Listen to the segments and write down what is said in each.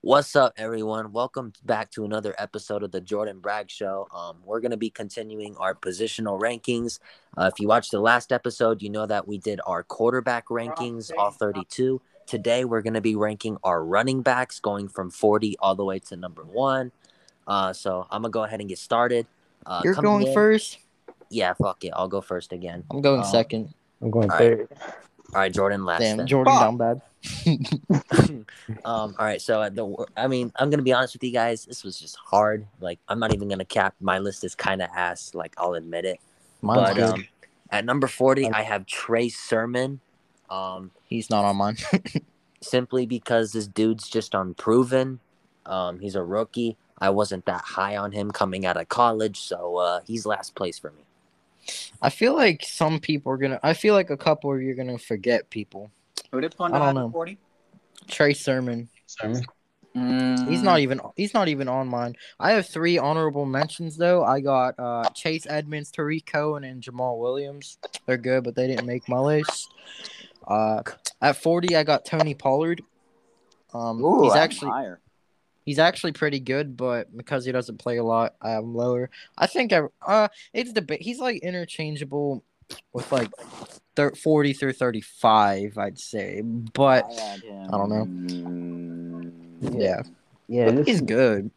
What's up, everyone? Welcome back to another episode of the Jordan Bragg Show. Um, we're going to be continuing our positional rankings. Uh, if you watched the last episode, you know that we did our quarterback rankings, all 32. Today, we're going to be ranking our running backs, going from 40 all the way to number one. Uh, so I'm going to go ahead and get started. Uh, You're going in- first. Yeah, fuck it. I'll go first again. I'm going Um, second. I'm going All right. third. All right, Jordan last. Damn, then. Jordan Fuck. down bad. um, all right, so at the I mean, I'm gonna be honest with you guys. This was just hard. Like, I'm not even gonna cap. My list is kind of ass. Like, I'll admit it. Mine's but um, at number 40, I have Trey Sermon. Um, He's not on mine. simply because this dude's just unproven. Um, he's a rookie. I wasn't that high on him coming out of college, so uh, he's last place for me. I feel like some people are gonna. I feel like a couple of you are gonna forget people. Who did Punda I don't have know. 40? Trey Sermon. Sermon. He's not even. He's not even on mine. I have three honorable mentions though. I got uh, Chase Edmonds, Tarik Cohen, and Jamaal Williams. They're good, but they didn't make my list. Uh, at forty, I got Tony Pollard. Um, Ooh, he's I'm actually higher. He's actually pretty good, but because he doesn't play a lot, I have him lower. I think I, uh, it's the he's like interchangeable with like thir- 40 through 35, I'd say. But I. I don't know. know. yeah, Yeah, this, he's good.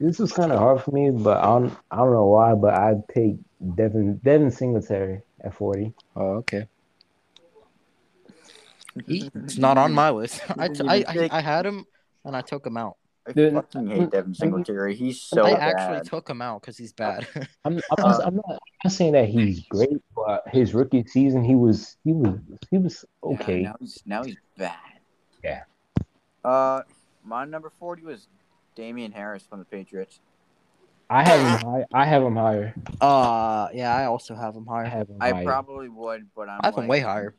this was kind of hard for me, but I don't I don't know why, but I'd take Devin Devin Singletary at 40. Oh, okay. He's not on my list. I, t- I, I, I had him and I took him out. I Dude, fucking hate Devin Singletary. He's so I bad. actually took him out because he's bad. I'm I'm, not, I'm, not, I'm not saying that he's great, but his rookie season he was he was he was Yeah, okay. now he's now he's bad. Yeah. Uh, my number 40 was Damien Harris from the Patriots. I have him high. I have him higher. uh, yeah, I also have him I higher. have him I higher. probably would, but I'm I have him way higher.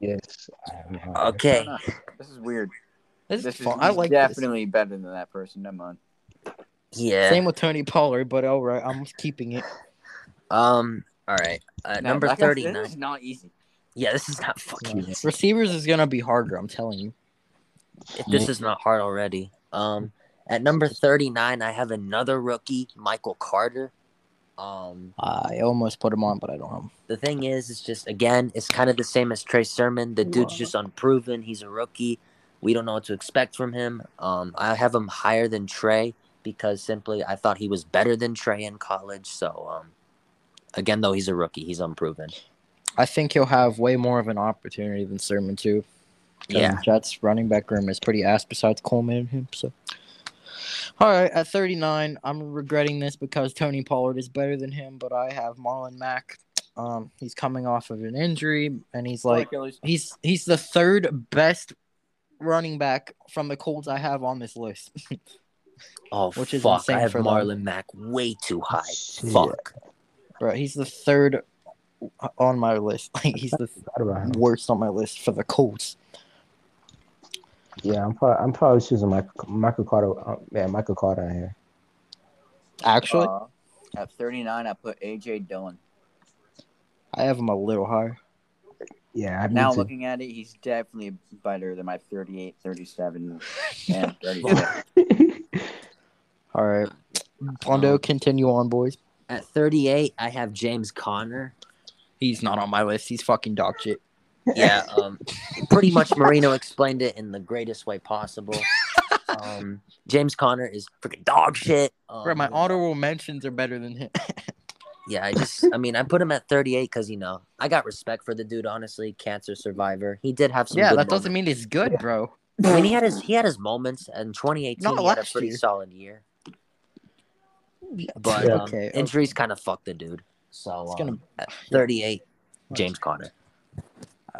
yes, I have him higher. Okay. This is weird. This, This is is fun. I he's like this. definitely better than that person. Never mind. Yeah. Same with Tony Pollard, but all right, I'm keeping it. Um. All right. Uh, Now, number like 39. This is not easy. Yeah, this is not fucking. easy. Receivers is gonna be harder. I'm telling you. if this is not hard already. Um, at number 39, I have another rookie, Michael Carter. Um, I almost put him on, but I don't have him. the thing is, it's just again, it's kind of the same as Trey Sermon. The dude's just unproven. He's a rookie. We don't know what to expect from him. Um, I have him higher than Trey because simply I thought he was better than Trey in college. So, um, again, though he's a rookie, he's unproven. I think he'll have way more of an opportunity than Sermon too. Yeah. Jets running back room is pretty ass besides Coleman and him. So, all right, at 39, I'm regretting this because Tony Pollard is better than him, but I have Marlon Mack. Um, he's coming off of an injury, and he's like he's he's the third best running back from the Colts I have on this list. Oh, Which is fuck. insane I have for them. Marlon Mack way too high. Shit. Fuck. Bro, he's the third on my list. Like he's the Forgot about him. worst on my list for the Colts. Yeah, I'm probably I'm probably choosing Michael Michael Carter. Uh, yeah, Michael Carter in here. Actually, Uh, at 39, I put AJ Dillon. I have him a little higher. Yeah, I Now need to- looking at it, he's definitely better than my 38, 37, and 36. All right. Pondo, continue on, boys. At 38, I have James Conner. He's not on my list. He's fucking dog shit. Yeah, um, pretty much Marino explained it in the greatest way possible. Um, James Conner is freaking dog shit. Um, Bro, my honorable mentions are better than him. Yeah, I just, I mean, I put him at 38 because you know I got respect for the dude. Honestly, cancer survivor. He did have some. yeah, good that doesn't mean he's good, bro. I mean, he had his he had his moments. In 2018, Not he had a pretty year. solid year. But Yeah. um, okay, okay. injuries kind of fucked the dude. So It's gonna- um, at 38, James Conner.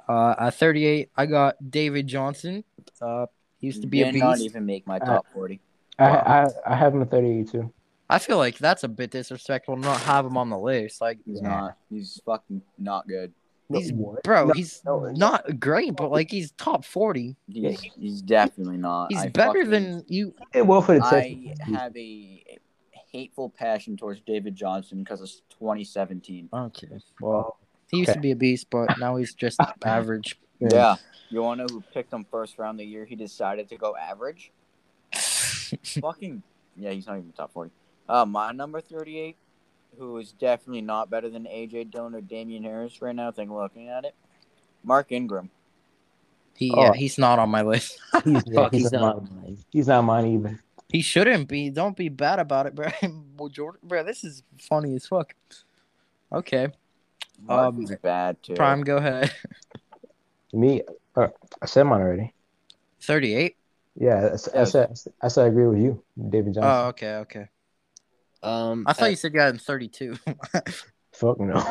Uh, at 38, I got David Johnson. Uh, he used to be a Did not even make my top 40. I, I I have him at 38 too. I feel like that's a bit disrespectful to not have him on the list. Like, He's not. He's fucking not good. he's What? bro, No, he's no. not great, but like he's top 40. He's, he's definitely not. He's I better fucking- than you. He did well for the I have a hateful passion towards David Johnson because it's 2017. Okay, well, he used to Okay. be a beast, but now he's just average. Yeah. You want to know who picked him first round the year he decided to go average? Fucking. Yeah, he's not even top 40. Uh, my number 38, who is definitely not better than AJ Dillon or Damien Harris right now, I think looking at it. Mark Ingram. He, Oh. yeah, he's not on my list. He's, yeah, Fuck, he's, he's not not. mine. He's not mine either. He shouldn't be. Don't be bad about it, bro. Well, Jordan, bro, this is funny as fuck. Okay, Mark Um, is bad too. Prime, go ahead. Me, uh, I said mine already. Thirty-eight. Yeah, I, s- I Yes. said I said I agree with you, David Johnson. Oh, okay, okay. Um, I thought at, you said you had him thirty-two. Fuck no.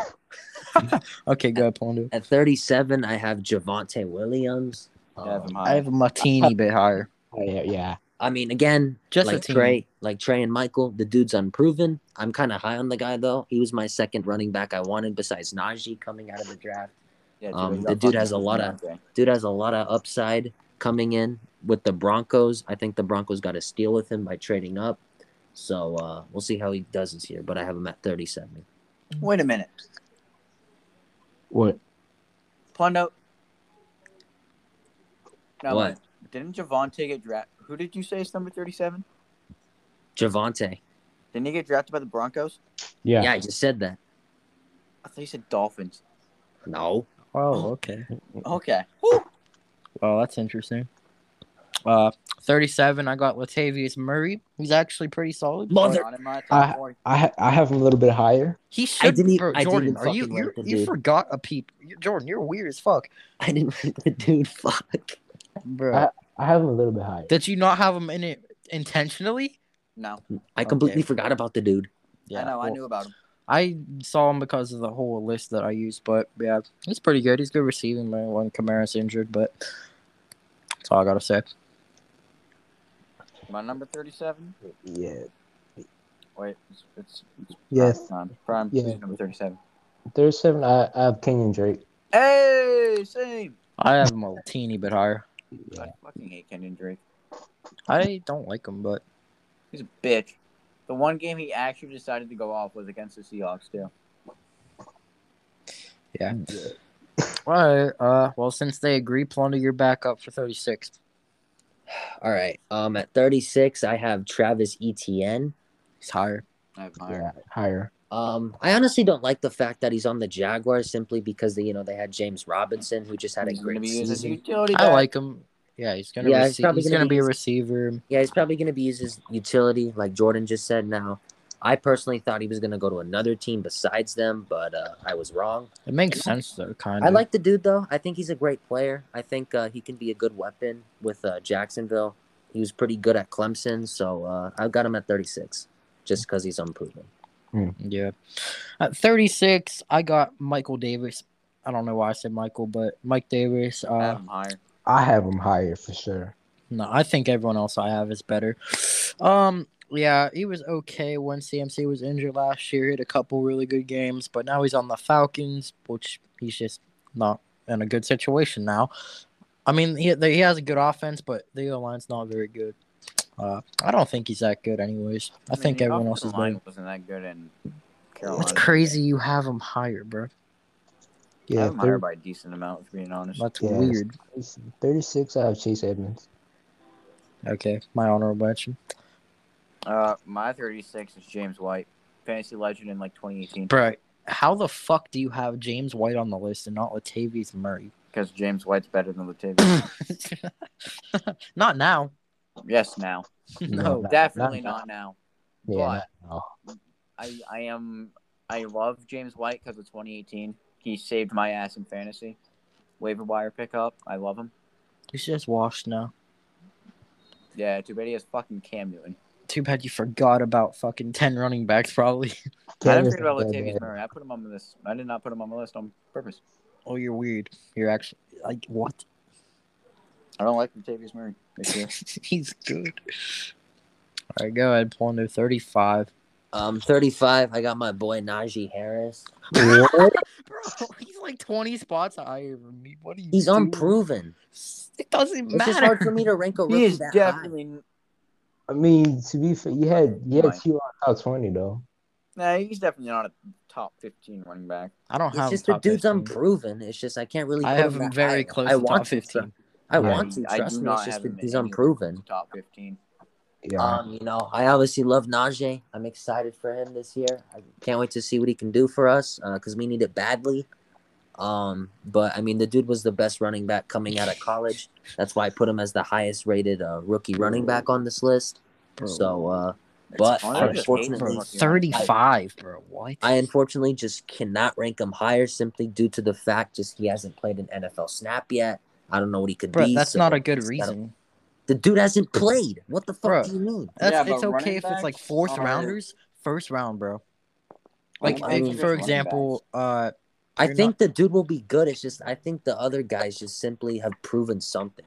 okay, go ahead, Pondo. at 37, I have Javonte Williams. I have Um, I have him a teeny bit higher. Oh, yeah, yeah. I mean, again, Just a like. Trey, like Trey and Michael, the dude's unproven. I'm kind of high on the guy though. He was my second running back I wanted besides Najee coming out of the draft. Yeah, um, the dude has a lot of- Javonte. Dude has a lot of upside coming in with the Broncos. I think the Broncos got a steal with him by trading up. So uh, we'll see how he does this year. But I have him at 37. Wait a minute. What? Pondo. No, What? Didn't Javonte get drafted? Who did you say is number 37? Javonte. Didn't he get drafted by the Broncos? Yeah. Yeah, I just said that. I thought you said Dolphins. No. Oh, okay. Okay. Well, that's interesting. Uh, thirty-seven. I got Latavius Murray. He's actually pretty solid. Mother- Not in my I- I I have him a little bit higher. He should. didn't e- bro, I Jordan, didn't are you you you dude. forgot a peep? You- Jordan, you're weird as fuck, I didn't like the dude. Fuck. bro. I- I have him a little bit higher. Did you not have him in it intentionally? No. I completely Okay. forgot about the dude. Yeah, I know. I knew about him. I saw him because of the whole list that I used, but yeah, he's pretty good. He's good receiving, man. When Kamara's injured, but that's all I gotta say. My number 37? Yeah. Wait, it's, it's, it's Yes. Prime. Prime, Yeah. who's number 37. 37, I, I have Kenyon Drake. Hey, same. I have him a teeny bit higher. Yeah. I fucking hate Kenyon Drake. I don't like him, but He's a bitch. The one game he actually decided to go off was against the Seahawks, too. yeah. All right. Uh, well, since they agree, plunder your back up for thirty-six. All right. Um, at 36, I have Travis Etienne. He's higher. I have higher. Yeah, higher. Um, I honestly don't like the fact that he's on the Jaguars simply because they, you know, they had James Robinson who just had a He's great be used as a season. utility I like him. Yeah, he's gonna. Yeah, Yeah, he's probably he's gonna gonna, be be a receiver. Yeah, he's probably going to be used as utility, like Jordan just said. Now, I personally thought he was going to go to another team besides them, but uh, I was wrong. It makes sense though, kind of. I like the dude though. I think he's a great player. I think uh, he can be a good weapon with uh, Jacksonville. He was pretty good at Clemson, so uh, I've got him at 36, just because he's unproven. Yeah. At 36, I got Michael Davis. I don't know why I said Michael, but Mike Davis. I have Uh, him higher. I have him higher for sure. no, I think everyone else I have is better. Um, yeah, he was okay when CMC was injured last year. He had a couple really good games, but now he's on the Falcons, which he's just not in a good situation now. I mean, he he has a good offense, but the O line's not very good. Uh, I don't think he's that good, anyways. I, mean, think everyone else is better. line wasn't that good in Carolina. It's crazy you have him higher, bro. I Yeah, have him higher thir- by a decent amount, if being honest. That's Yeah. weird. 36, I have Chase Edmonds. Okay, my honorable mention. Uh, my 36 is James White, fantasy legend in like 2018, Bro, how the fuck do you have James White on the list and not Latavius Murray? because James White's better than Latavius. not now. yes, now. No. Not- Definitely not not now. Yeah, no. I I am I love James White because of 2018. He saved my ass in fantasy. Waiver wire pickup. I love him. He's just washed now. Yeah, too bad he has fucking Cam Newton. Too bad you forgot about fucking 10 running backs, probably. I didn't forget about Latavius. Murray. I put him on this. I did not put him on my list on purpose. Oh, you're weird. You're actually, like, what? I don't like Latavius Murray. He's good. All right, go ahead. Pull into 35. Um, 35, I got my boy Najee Harris. What? Bro, he's like 20 spots higher than me. What are you He's doing? unproven. It doesn't It's matter. just hard for me to rank a rookie he is that high. Definitely I mean, to be fair, you had you had Right. On top 20 though. Nah, he's definitely not a top 15 running back. I don't It's have just the dude's 15. unproven. It's just I can't really. I have him him very high. close I to want top to. 15. I want he- to. I Trust do me. It's just that he's unproven. Top 15. Yeah. Um, you know, I obviously love Najee. I'm excited for him this year. I can't wait to see what he can do for us because we need it badly. Um, but I mean, the dude was the best running back coming out of college. That's why I put him as the highest rated uh, rookie running back on this list. Bro, So, uh, But funny, I just hate unfortunately- him. 35, bro. What? I unfortunately just cannot rank him higher simply due to the fact just he hasn't played an NFL snap yet. I don't know what he could Bro, be. that's so not a good it's gotta- reason. The dude hasn't played. What the fuck Bro. do you mean? That's Yeah, it's okay running if it's like fourth are- rounders, first round, bro. Like, I if, mean- for example, uh, I You're think the dude will be good. It's just I think the other guys just simply have proven something.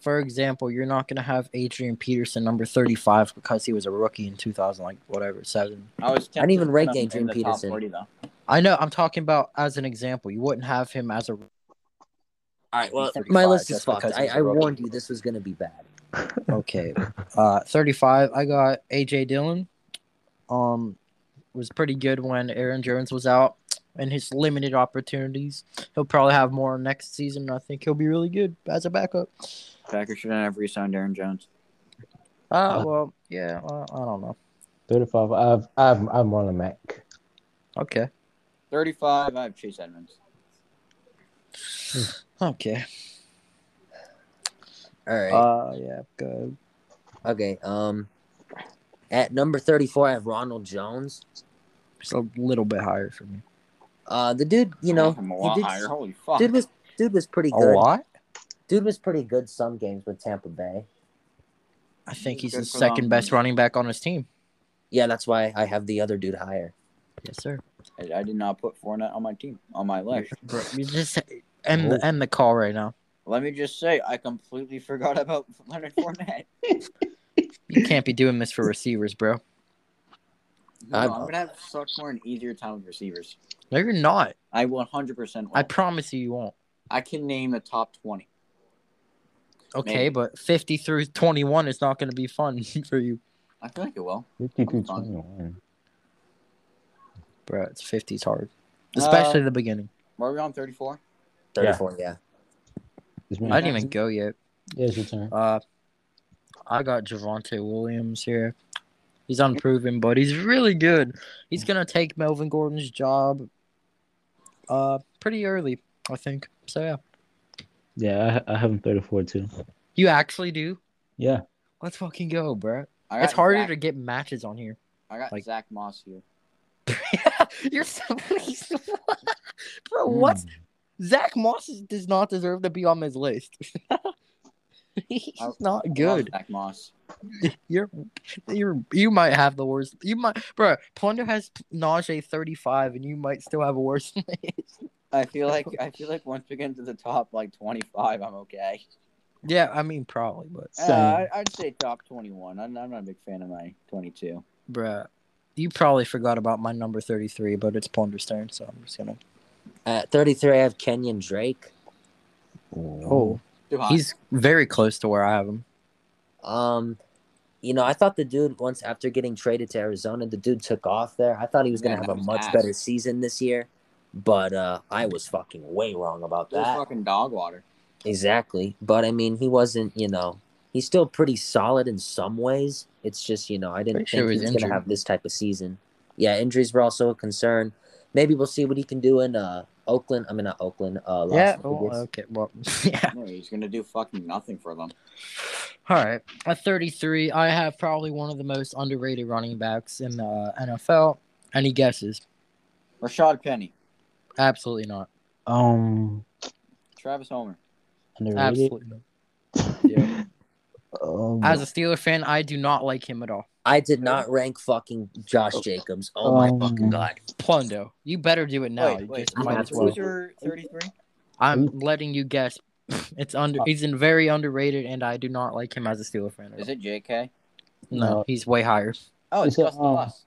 for example, you're not gonna have Adrian Peterson number 35 because he was a rookie in 2000, like whatever seven. I was I didn't even tempted rank Adrian in the top Peterson. 40. I know. I'm talking about as an example. You wouldn't have him as a All right, well, my list is fucked. because I, he's a I rookie. warned you this was gonna be bad. okay. Uh, 35. I got AJ Dillon. Um, was pretty good when Aaron Jones was out and his limited opportunities. He'll probably have more next season. I think he'll be really good as a backup. Packers should not have re-signed Aaron Jones. Uh, well, yeah. Uh, I don't know. 35. I've, I've, I'm on a Mac. Okay. 35, I have Chase Edmonds. Okay. All right. Uh, yeah. Good. okay. Um, at number thirty-four, I have Ronald Jones. It's a little bit higher for me. Uh, the dude, you know, I'm he did- Holy fuck. dude was dude was pretty A good. lot. Dude was pretty good some games with Tampa Bay. I think he's Good the second best run. running back on his team. Yeah, that's why I have the other dude higher. Yes, sir. I, I did not put Fournette on my team, on my list. Bro, you just end the end the call right now. Let me just say, I completely forgot about Leonard Fournette. You can't be doing this for receivers, bro. No, I'm- I'm going to have such more an easier time with receivers. No, you're not. I 100% will. I promise you, you won't. I can name the top 20. Okay, Maybe. but 50 through 21 is not going to be fun for you, I feel like it will. 52 I'm 21. bro. It's 50's hard, especially Uh, the beginning. Were we on 34? Thirty-four. Yeah. It's me. I didn't even go yet. Yeah, it's your turn. Uh, I got Javonte Williams here. He's unproven, but he's really good. He's gonna take Melvin Gordon's job. Uh, pretty early, I think. So yeah, Yeah, I, I have him 34 too. you actually do. Yeah. Let's fucking go, bro. It's harder Zach, to get matches on here. I got like- Zach Moss here. You're so bro. What? Zach Moss does not deserve to be on this list. He's I- not I love good. Zach Moss. You're, you're, you might have the worst. You might, bro. Plunder has Najee thirty five, and you might still have a worse. I feel like I feel like once we get into the top like 25, I'm okay. yeah, I mean probably, but Uh, I- I'd say top 21. I'm, I'm not a big fan of my 22. bruh, you probably forgot about my number thirty three, but it's Plunder's turn, so I'm just gonna. At thirty-three, I have Kenyon Drake. Oh, he's very close to where I have him. Um, you know, I thought the dude once after getting traded to Arizona, the dude took off there. I thought he was gonna have a much ass. better season this year, but uh, I was fucking way wrong about It was that. fucking dog water. Exactly, but I mean, he wasn't. You know, he's still pretty solid in some ways. It's just you know, I didn't Pretty think he he was was gonna have this type of season. Yeah, injuries were also a concern. Maybe we'll see what he can do in uh Oakland. I mean, not Oakland. Uh, Las yeah. Vegas. Well, okay. Well, yeah. Yeah, he's gonna do fucking nothing for them. All right. At 33, I have probably one of the most underrated running backs in the NFL. Any guesses? Rashaad Penny, Absolutely not. Um, Travis Homer. underrated. Absolutely not. Yeah. Um, As a Steeler fan, I do not like him at all. I did not rank fucking Josh Jacobs. Oh my Um, fucking god. Plundo, you better do it now. wait, You wait. just I might have as to. well. Who's your 33? I'm letting you guess. It's under. He's in very underrated, and I do not like him as a Steeler fan. at Is all. it JK? No, No. he's way higher. Oh, it's Is it, Gus the um, Bus.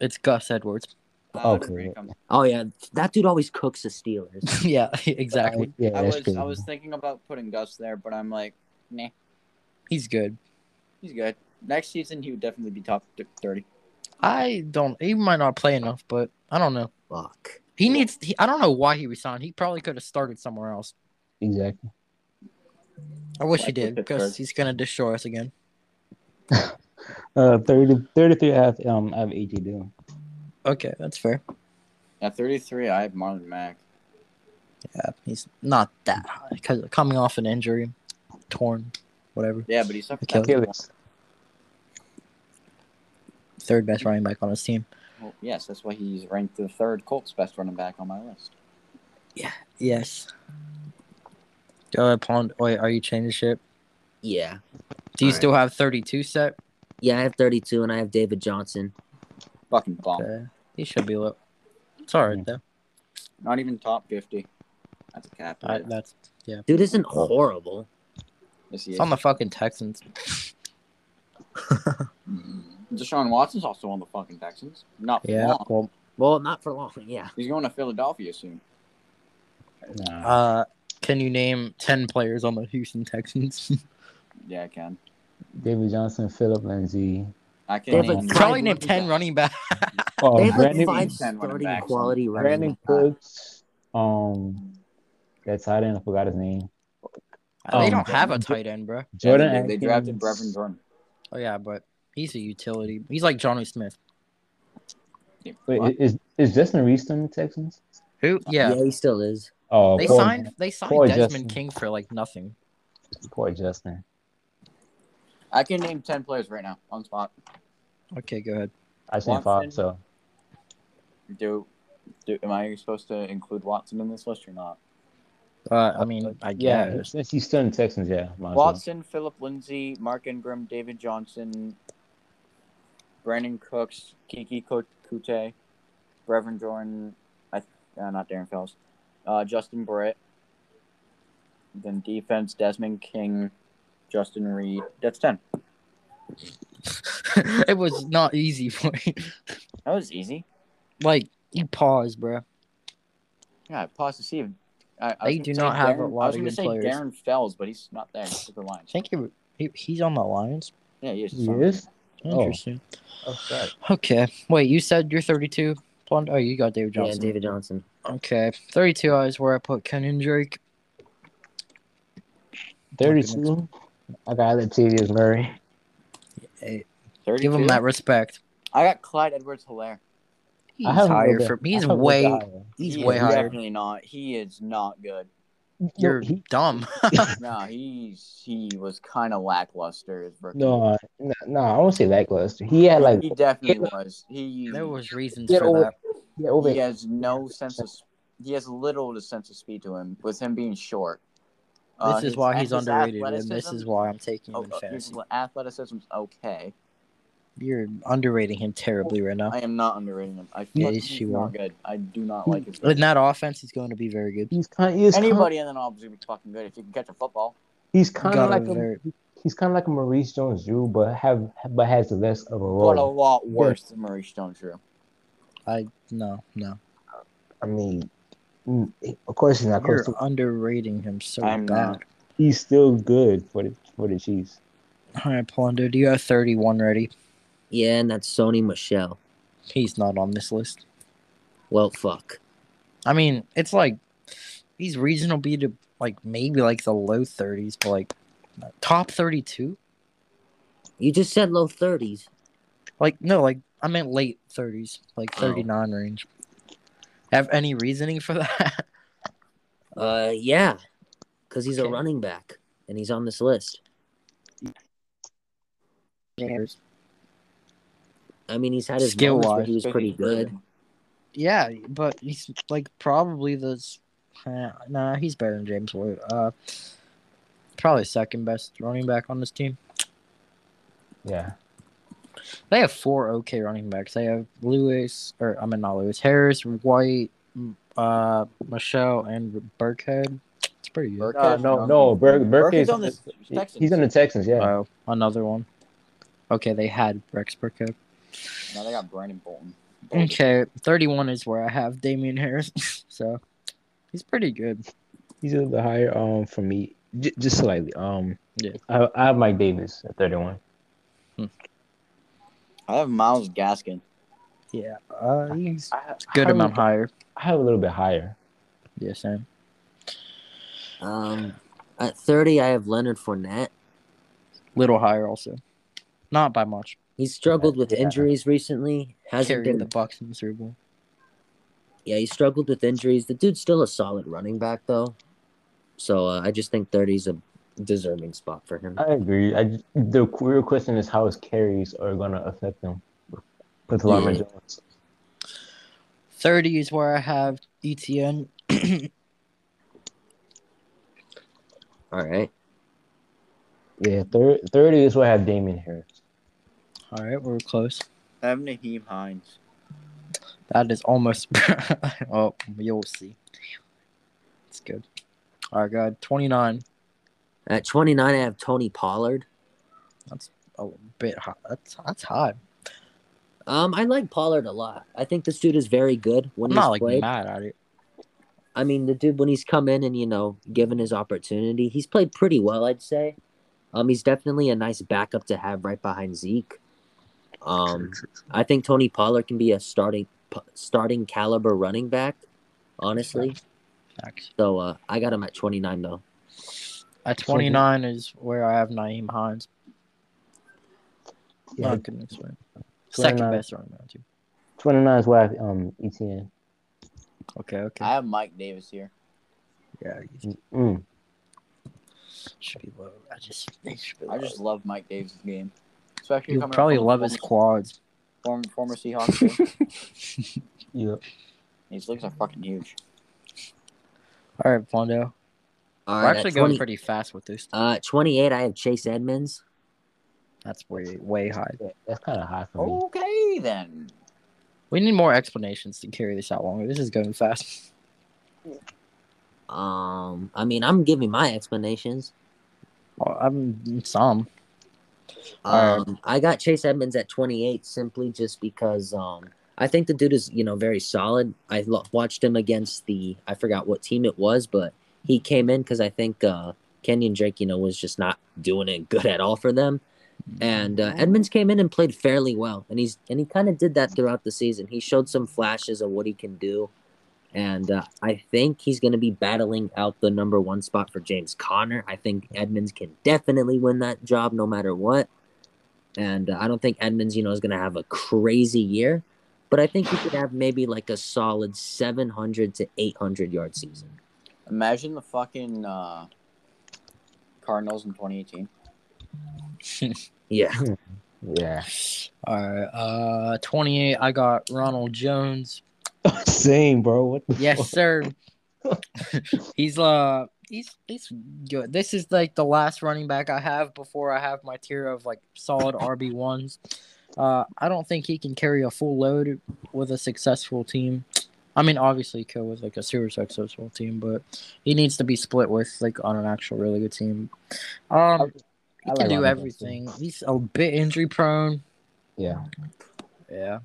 It's Gus Edwards. Okay. didn't rank him. Oh yeah, that dude always cooks the Steelers. yeah, exactly. yeah, I that's was true. I was thinking about putting Gus there, but I'm like, nah, He's good. he's good. Next season, he would definitely be top 30. I don't. He might not play enough, but I don't know. Fuck. He needs. He, I don't know why he resigned. He probably could have started somewhere else. Exactly. I wish he did because Pittsburgh. he's gonna destroy us again. Uh, 30, 33 I have, um, I have AJ Dillon. Okay, that's fair. At 33, I have Marlon Mack. Yeah, he's not that high because coming off an injury, torn, whatever. Yeah, but he suffered Achilles. Achilles. Third best running back on his team. Well, yes, that's why he's ranked the third Colts best running back on my list. Yeah. Yes. Go ahead, Pond. Wait, are you changing ship? Yeah. Do you Alright. still have 32 set? Yeah, I have 32 and I have David Johnson. Fucking bomb. Okay. He should be low. It's alright hmm. though. Not even top 50. That's a cap. I, that's Dude isn't horrible. Yes, he it's on the fucking Texans. Mhm. Deshaun Watson's also on the fucking Texans. Not for Yeah. long. Well, Well, not for long. Yeah. He's going to Philadelphia soon. Nah. uh, can you name 10 players on the Houston Texans? Yeah, I can. David Johnson, Phillip Lindsay. I can They have, name like, Probably name 10 backs. running back. Oh, they have like Brandin, five Ten running starting backs. quality running Brandin backs. Cooks. Um, that tight end, I forgot his name. They Um, don't have a tight end, bro. Jordan Yeah, they, they drafted Atkins. Brevin Jordan. Oh yeah, but he's a utility. He's like Johnny Smith. Wait, is is Justin Reese still in the Texans? Who? Yeah. Yeah, he still is. Oh, They poor, signed they signed Desmond Justin. King for like nothing. Poor Justin. I can name 10 players right now on spot. Okay, go ahead. I said Watson. five, so Do, do am I supposed to include Watson in this list or not? Uh, I mean, I yeah. guess. Since he's still in the Texans, yeah. might as well. Watson, Phillip Lindsay, Mark Ingram, David Johnson, Brandin Cooks, Kiki Ko- Kute, Brevin Jordan, I, uh, not Darren Fells, uh, Justin Britt. Then defense, Desmond King, Justin Reid. That's 10. it was not easy for you. That was easy. Like you pause, bro. Yeah, I paused to see if. I, I They gonna do not have a Darren- lot I was gonna say players. Darren Fells, but he's not there. He's with the Lions. I think he, he he's on the Lions. Yeah, he is. He is? Oh. Interesting. Oh, sorry. Okay. Wait, you said you're 32. Blonde? Oh, you got David Johnson. Yeah, Johnson. David Johnson. Okay, 32 is where I put Kenyon Drake. 32. I got Latavius Murray. Hey, 32? give him that respect. I got Clyde Edwards Helaire. He's I have him higher for bit- He's I have him way. higher. He's He way higher. Definitely not. He is not good. You're he, dumb. No, he's he was kind of lackluster as no, no, no, I won't say lackluster. He had like he definitely he- was. He there was reasons for over- that. yeah, over he has no sense of he has little to sense of speed to him with him being short. Uh, This is his- why he's underrated, and this is why I'm taking him Oh, in uh, his fantasy. athleticism's okay. You're underrating him terribly right now. I am not underrating him. I feel like Yes, he's you not are. good. I do not like his. In that offense, he's going to be very good. he's kind he's kind Anybody in the offense would be fucking good if you can catch a football. he's kind of like a, very- he's kind of like a Maurice Jones-Drew, but have but has the less of a role. But a lot worse than Maurice Jones-Drew. I no no. I mean, mm, of course he's not You're close to. underrating him so I'm bad. not. He's still good for the for the Chiefs. All right, Plunder, do you have 31 ready? Yeah, and that's Sony Michel. He's not on this list. Well, fuck. I mean, it's like he's reasonable be to like maybe like the low 30s, but like top 32. You just said low 30s. Like no, like I meant late 30s, like Oh. 39 range. Have any reasoning for that? Uh, yeah, because he's a running back and he's on this list. I mean, he's had his Skill-wise, moments he was pretty good. yeah, but he's like probably the s- uh, nah, he's better than James Wood. Uh, probably second best running back on this team. Yeah, They have four okay running backs. They have Lewis, or I mean not Lewis, Harris, White, uh, Michel, and Burkhead. It's pretty good. Burkhead? uh, no, no, Burke, Burke Burkhead's on the Texans. He's on the Texans. Yeah, Oh, another one. Okay, they had Rex Burkhead. Now they got Brandon Bolden. Okay, thirty-one is where I have Damien Harris. so he's pretty good. he's a little higher. Um, for me, j- just slightly. Um, Yeah. I, I have Mike Davis at thirty-one. Hmm. I have Myles Gaskin. Yeah, uh, he's I, good I amount have, higher. I have a little bit higher. Yeah, same. Um, at 30, I have Leonard Fournette. Little higher also, not by much. He's struggled with Yeah. injuries recently. Hasn't Carried been the Bucs in the Super Bowl. Yeah, he struggled with injuries. The dude's still a solid running back, though. So uh, I just think 30 is a deserving spot for him. I agree. I just, the real question is how his carries are gonna affect him with Lamar Yeah. Jones. Thirty is where I have Etienne. All right. Yeah, thir- thirty is where I have Damien Harris. All right, we're close. I have Nyheim Hines. That is almost. oh, you'll see. It's good. All right, God. Twenty nine. At 29, I have Tony Pollard. That's a bit high. That's that's high. Um, I like Pollard a lot. I think this dude is very good when I'm he's not like played. mad at it. I mean, the dude when he's come in and you know given his opportunity, he's played pretty well. I'd say. Um, he's definitely a nice backup to have right behind Zeke. Um, I think Tony Pollard can be a starting starting caliber running back. Honestly, Facts. so uh, I got him at 29 though. At twenty nine is where I have Nyheim Hines. Yeah, Not good next. Second best running back too. twenty nine is where I have um Etienne. Okay, okay. I have Mike Davis here. yeah, you Mm. should be low. I just, should be I just love Mike Davis' game, especially you coming probably from love his quads. former, former Seahawks. too. Yep. These legs are fucking huge. All right, Fondo. All We're right, actually at going pretty fast with this. Uh, 28, I have Chase Edmonds. That's way way high. Yeah, that's kind of high for me. Okay then. We need more explanations to carry this out longer. This is going fast. Um, I mean, I'm giving my explanations. Oh, I'm some. Alright. Um, I got Chase Edmonds at 28 simply just because um I think the dude is you know very solid. I lo- watched him against the I forgot what team it was, but he came in because I think uh Kenyon Drake you know was just not doing it good at all for them, and uh, Edmonds came in and played fairly well, and he's and he kind of did that throughout the season. He showed some flashes of what he can do. And uh, I think he's going to be battling out the number one spot for James Conner. I think Edmonds can definitely win that job no matter what. And uh, I don't think Edmonds, you know, is going to have a crazy year, but I think he could have maybe like a solid 700 to 800 yard season. Imagine the fucking uh, Cardinals in 2018. Yeah. Yeah. All right. Uh, 28. I got Ronald Jones. Same, bro. What the Yes, fuck? sir. he's uh he's he's good. This is like the last running back I have before I have my tier of like solid RB ones. Uh, I don't think he can carry a full load with a successful team. I mean, obviously, he could with like a super successful team, but he needs to be split with like on an actual really good team. Um, he I can like do everything. He's a bit injury prone. Yeah. Yeah.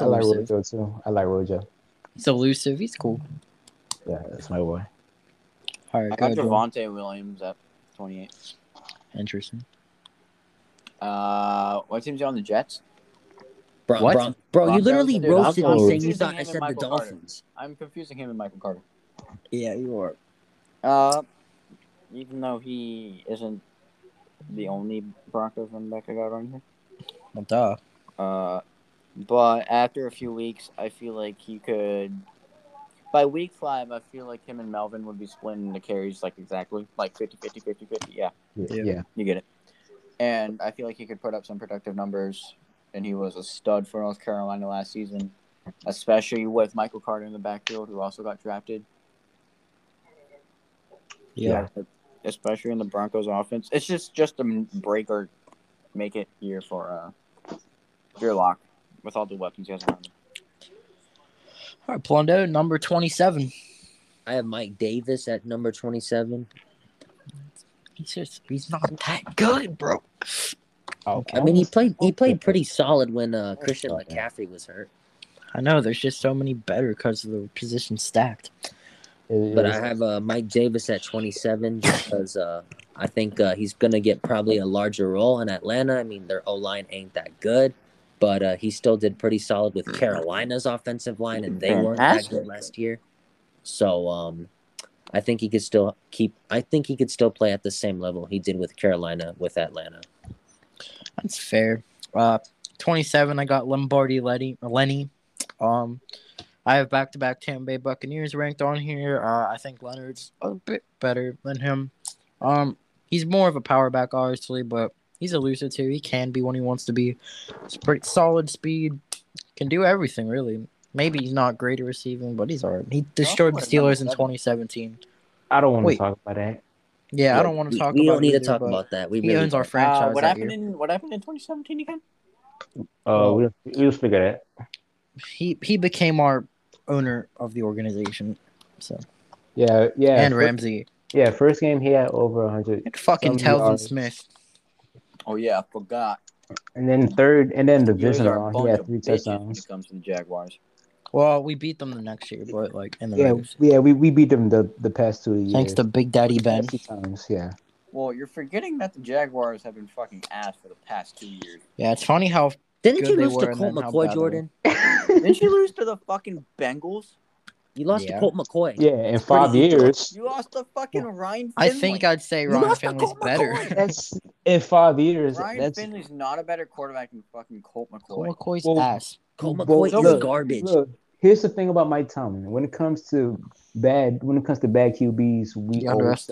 I like Elusive. Rojo too. I like Rojo. He's elusive. He's cool. Yeah, that's my boy. All right, I got ahead, Jordan. Javonte Williams at 28. Interesting. Uh, what team's he on the Jets? Bro, What? bro, bro you literally Dude, roasted I'm me saying you confusing thought him I and said the Michael Carter. I'm confusing him and Michael Carter. Yeah, you are. Uh, even though he isn't the only Broncos running back I got on here. Well, duh. Uh, but after a few weeks, I feel like he could. By week five, I feel like him and Melvin would be splitting the carries like exactly like 50 50 50 50. Yeah, Yeah. Yeah. yeah. you get it. And I feel like he could put up some productive numbers. And he was a stud for North Carolina last season, especially with Michael Carter in the backfield, who also got drafted. Yeah. especially in the Broncos offense. It's just just a break or make it year for uh Drew Lock with all the weapons he has around him. All right, Plundo, number 27. I have Mike Davis at number 27. He's just, he's not that good, bro. Oh, I mean, he played he played pretty solid when uh, Christian McCaffrey was hurt. I know, there's just so many better because of the position stacked. But I have uh, Mike Davis at 27 because uh, I think uh, he's going to get probably a larger role in Atlanta. I mean, their O line ain't that good. But uh, he still did pretty solid with Carolina's offensive line, and they weren't that good last year. So um, I think he could still keep. I think he could still play at the same level he did with Carolina with Atlanta. That's fair. Uh, 27, I got Lombardi Lenny. Lenny. Um, I have back to back Tampa Bay Buccaneers ranked on here. Uh, I think Leonard's a bit better than him. Um, he's more of a power back, obviously, but he's elusive too. He can be when he wants to be. He's pretty solid speed. Can do everything really. Maybe he's not great at receiving, but he's alright. He destroyed the put him number Steelers in 2017. I don't want Wait. to talk about that. Yeah, I don't want to talk. We about don't need it to talk about that. We He really owns our franchise. Uh, what happened year. in what happened in 2017 again? Uh, we'll we'll figure that. He he became our owner of the organization. So Yeah, yeah. and fir- Ramsey. Yeah, first game he had over 100, And fucking Some Telvin yards. Smith. Oh yeah, I forgot. and then third, and then You guys division are a round bunch he had three touchdowns. it comes to the Jaguars. Well, we beat them the next year, but like in the Yeah, regular yeah, we, we beat them the, the past two years. Thanks to Big Daddy Ben. Two times, yeah. Well, you're forgetting that the Jaguars have been fucking ass for the past two years. Yeah, it's funny how Didn't good you lose to Colt McCoy, bad they were. Jordan? Didn't you lose to the fucking Bengals? You lost Yeah. to Colt McCoy. Yeah, in five pretty easy. years. You lost to fucking Ryan. I think I'd say You Ryan lost Finley's Colt better. That's in five years. Ryan that's Finley's not a better quarterback than fucking Colt McCoy. Colt McCoy's Well, ass. Colt Well, McCoy is look, garbage. Look, here's the thing about Mike Tomlin. When it comes to bad, when it comes to bad QBs, we He always.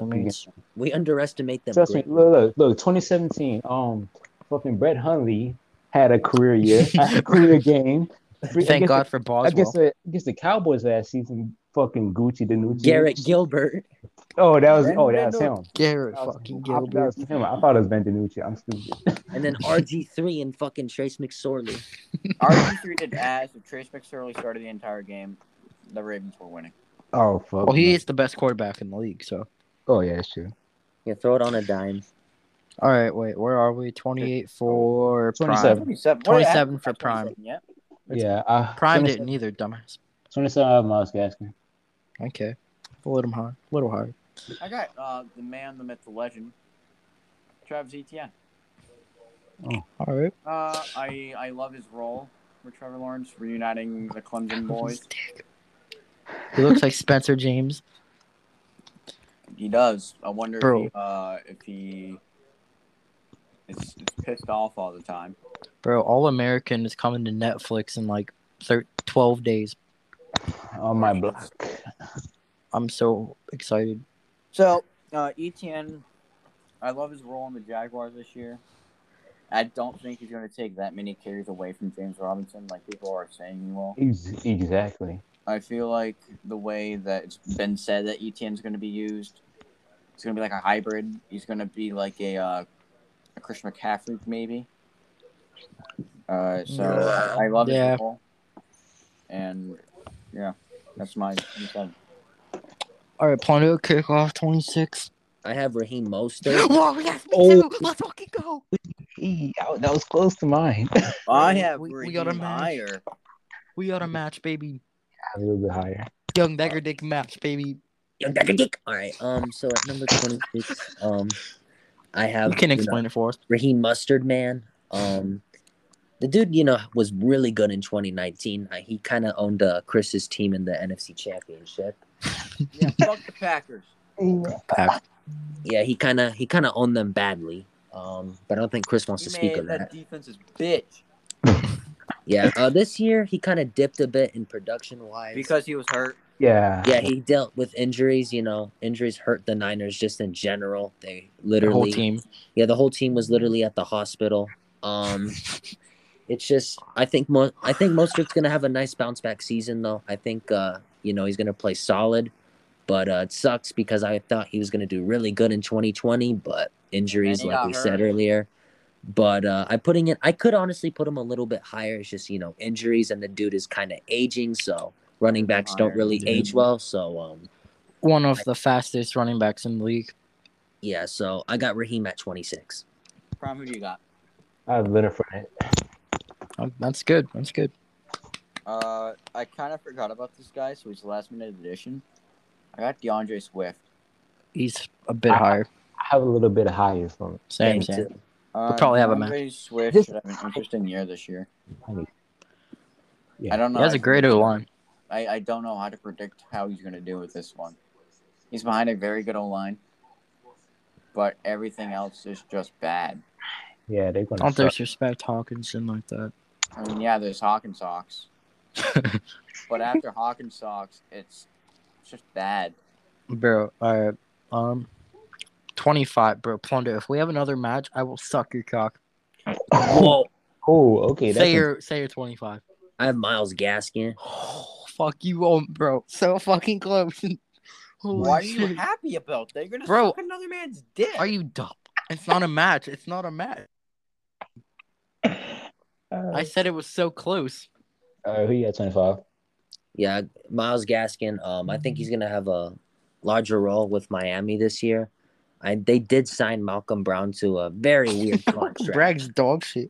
We underestimate them. Trust me. Look, look, look. 2017. Um, fucking Brett Hundley had a career year, a career game. Thank Against God for The, against Boswell. the against the Cowboys last season, fucking Gucci Danucci. Garrett Gilbert. Oh, that was oh, that was Randall. him. Garrett That was- fucking I, that Gilbert. was him. I thought it was Ben DiNucci. I'm stupid. And then RG3 and fucking Trace McSorley. RG3 did ass. If Trace McSorley started the entire game, the Ravens were winning. Oh fuck. Well, he no. is the best quarterback in the league. So, Oh yeah, that's true. Yeah, throw it on a dime. all right, wait, where are we? Twenty-eight for 27. Prime. 27. 27 for Prime. Yeah. Yeah. Uh, Prime 27 didn't either, dumbass. 27 I have Myles Gaskin. Okay, a little hard. a little hard. I got uh, the man, the myth, the legend, Travis Etienne. All right. Uh, I I love his role for Trevor Lawrence, reuniting the Clemson boys. He looks like Spencer James. He does. I wonder Bro. if he, uh, if he is, is pissed off all the time. Bro, All American is coming to Netflix in like thir- 12 days. On my block. I'm so excited. So, uh, Etienne, I love his role in the Jaguars this year. I don't think he's going to take that many carries away from James Robinson like people are saying he will. Exactly. I feel like the way that it's been said that Etienne is going to be used, it's going to be like a hybrid. He's going to be like a, uh, a Christian McCaffrey, maybe. Uh, so Yeah. I love his Yeah. role. And, yeah, that's my my seven. All right, Pondo kickoff 26. I have Raheem Mostert. Whoa, yes, me Oh. too. Let's fucking go. That was close to mine. I have We- we got a match. higher. We got a match, baby. Yeah, a little bit higher. Young Dagger Dick match, baby. Young Dagger Dick. All right. Um. So at number twenty-six, um, I have You can you know, explain it for us. Raheem Mustard Man. Um, the dude, you know, was really good in 2019. Uh, he kind of owned uh, Chris's team in the NFC Championship. Yeah, fuck the Packers. Pack. Yeah, he kind of he kind of owned them badly. Um, but I don't think Chris wants He to speak made of that that. defense is bitch Yeah. Uh, this year he kind of dipped a bit in production wise. because he was hurt. Yeah. yeah, he dealt with injuries. You know, injuries hurt the Niners just in general. They literally The literally whole team. Yeah, the whole team was literally at the hospital. Um, it's just I think mo- I think Mostert's gonna have a nice bounce back season though. I think uh, you know he's gonna play solid, but uh, it sucks because I thought he was gonna do really good in 2020, but injuries, like we hurt. said earlier. But uh, I putting it. I could honestly put him a little bit higher. It's just you know injuries and the dude is kind of aging, so running backs don't Higher. really age well. So um, One of the fastest running backs in the league. yeah. So I got Raheem at 26. Prime, who do you got? I have Leonard Fournette. That's good. That's good. Uh, I kind of forgot about this guy, so he's a last minute addition. I got D'Andre Swift. He's a bit I- higher. I have a little bit higher from Same, me same. too. Uh, probably have a D'Andre Swift This- should have an interesting year this year. Yeah. I don't know. He has I a great think- O line. I, I don't know how to predict how he's going to do with this one. He's behind a very good O line, but everything else is just bad. Yeah, they're gonna. Don't suck. disrespect Hockenson like that. I mean, yeah, there's Hawkins socks, but after Hawkins socks, it's it's just bad. Bro, alright. Um, 25, bro. Plunder, if we have another match, I will suck your cock. Whoa. Oh, okay. That's say your say your 25. I have Myles Gaskin. Oh, fuck you won't, bro. So fucking close. Holy What are you shit. happy about? They're gonna Bro, suck another man's dick. Are you dumb? It's not a match. It's not a match. Uh, I said it was so close. uh, who you got? Twenty five. Yeah, Myles Gaskin. Um, I think he's gonna have a larger role with Miami this year. I they did sign Malcolm Brown to a very weird contract. Bragg's dog shit.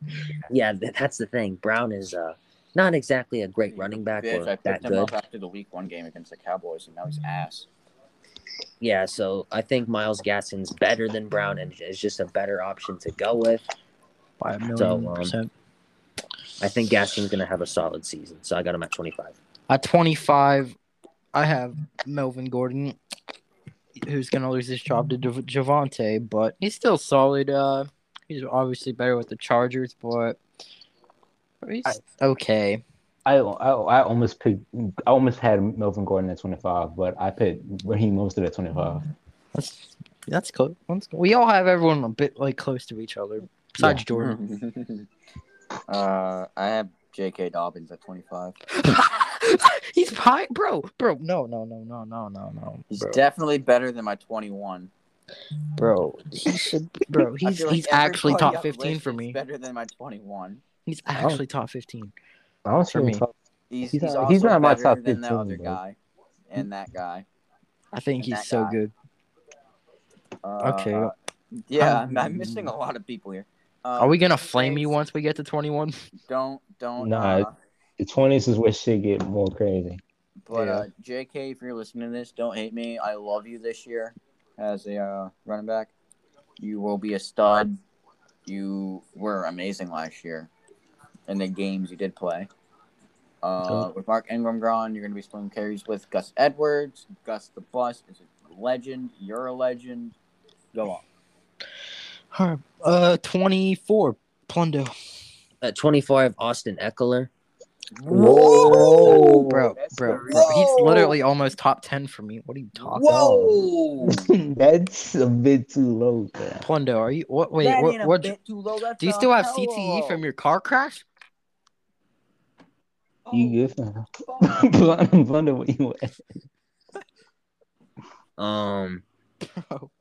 Yeah, that's the thing. Brown is uh not exactly a great running back Bitch, or I that picked him good. up after the week one game against the Cowboys, and now he's ass. Yeah, so I think Myles Gaskin's better than Brown and is just a better option to go with. By a million So, um, percent. I think Gaskin's gonna have a solid season, so I got him at twenty five. At 25, I have Melvin Gordon, who's going to lose his job to Jav- Javonte, but he's still solid. Uh, he's obviously better with the Chargers, but he's I- okay. I, I I almost picked. I almost had Melvin Gordon at twenty five, but I picked Raheem Mostert at twenty five. That's that's close. That's- We all have everyone a bit like close to each other, besides Jordan. uh, I have J.K. Dobbins at 25. he's high, bro, bro. No, no, no, no, no, no, no, He's bro. definitely better than my 21. bro, he should, bro. He's like he's actually everybody top 15 for me. Better than my 21. He's actually top 15. I don't For see me. top- He's, He's he's, not- also he's not my better top than the 15, other bro. guy and that guy. I think he's so guy. good. Uh, Okay. yeah, I'm, I'm missing a lot of people here. Um, Are we gonna flame you once we get to 21? Don't don't. Nah, uh, The twenties is where shit get more crazy. But Yeah. uh, J.K., if you're listening to this, don't hate me. I love you this year as a uh, running back. You will be a stud. You were amazing last year in the games you did play. Uh, with Mark Ingram gone, you're going to be splitting carries with Gus Edwards. Gus the Bus is a legend. You're a legend. Go on. Alright, Uh, 24. Plundo. At twenty four, I have Austin Ekeler. Whoa, Bro, that's bro, crazy. bro. He's literally almost top 10 for me. What are you talking Whoa! That's a bit too low. Man. Plundo, are you what wait, That what ain't a what bit too low. That's do you still have CTE of- from your car crash? You good? Oh, Blunder, blunder what you at? Um, Bro.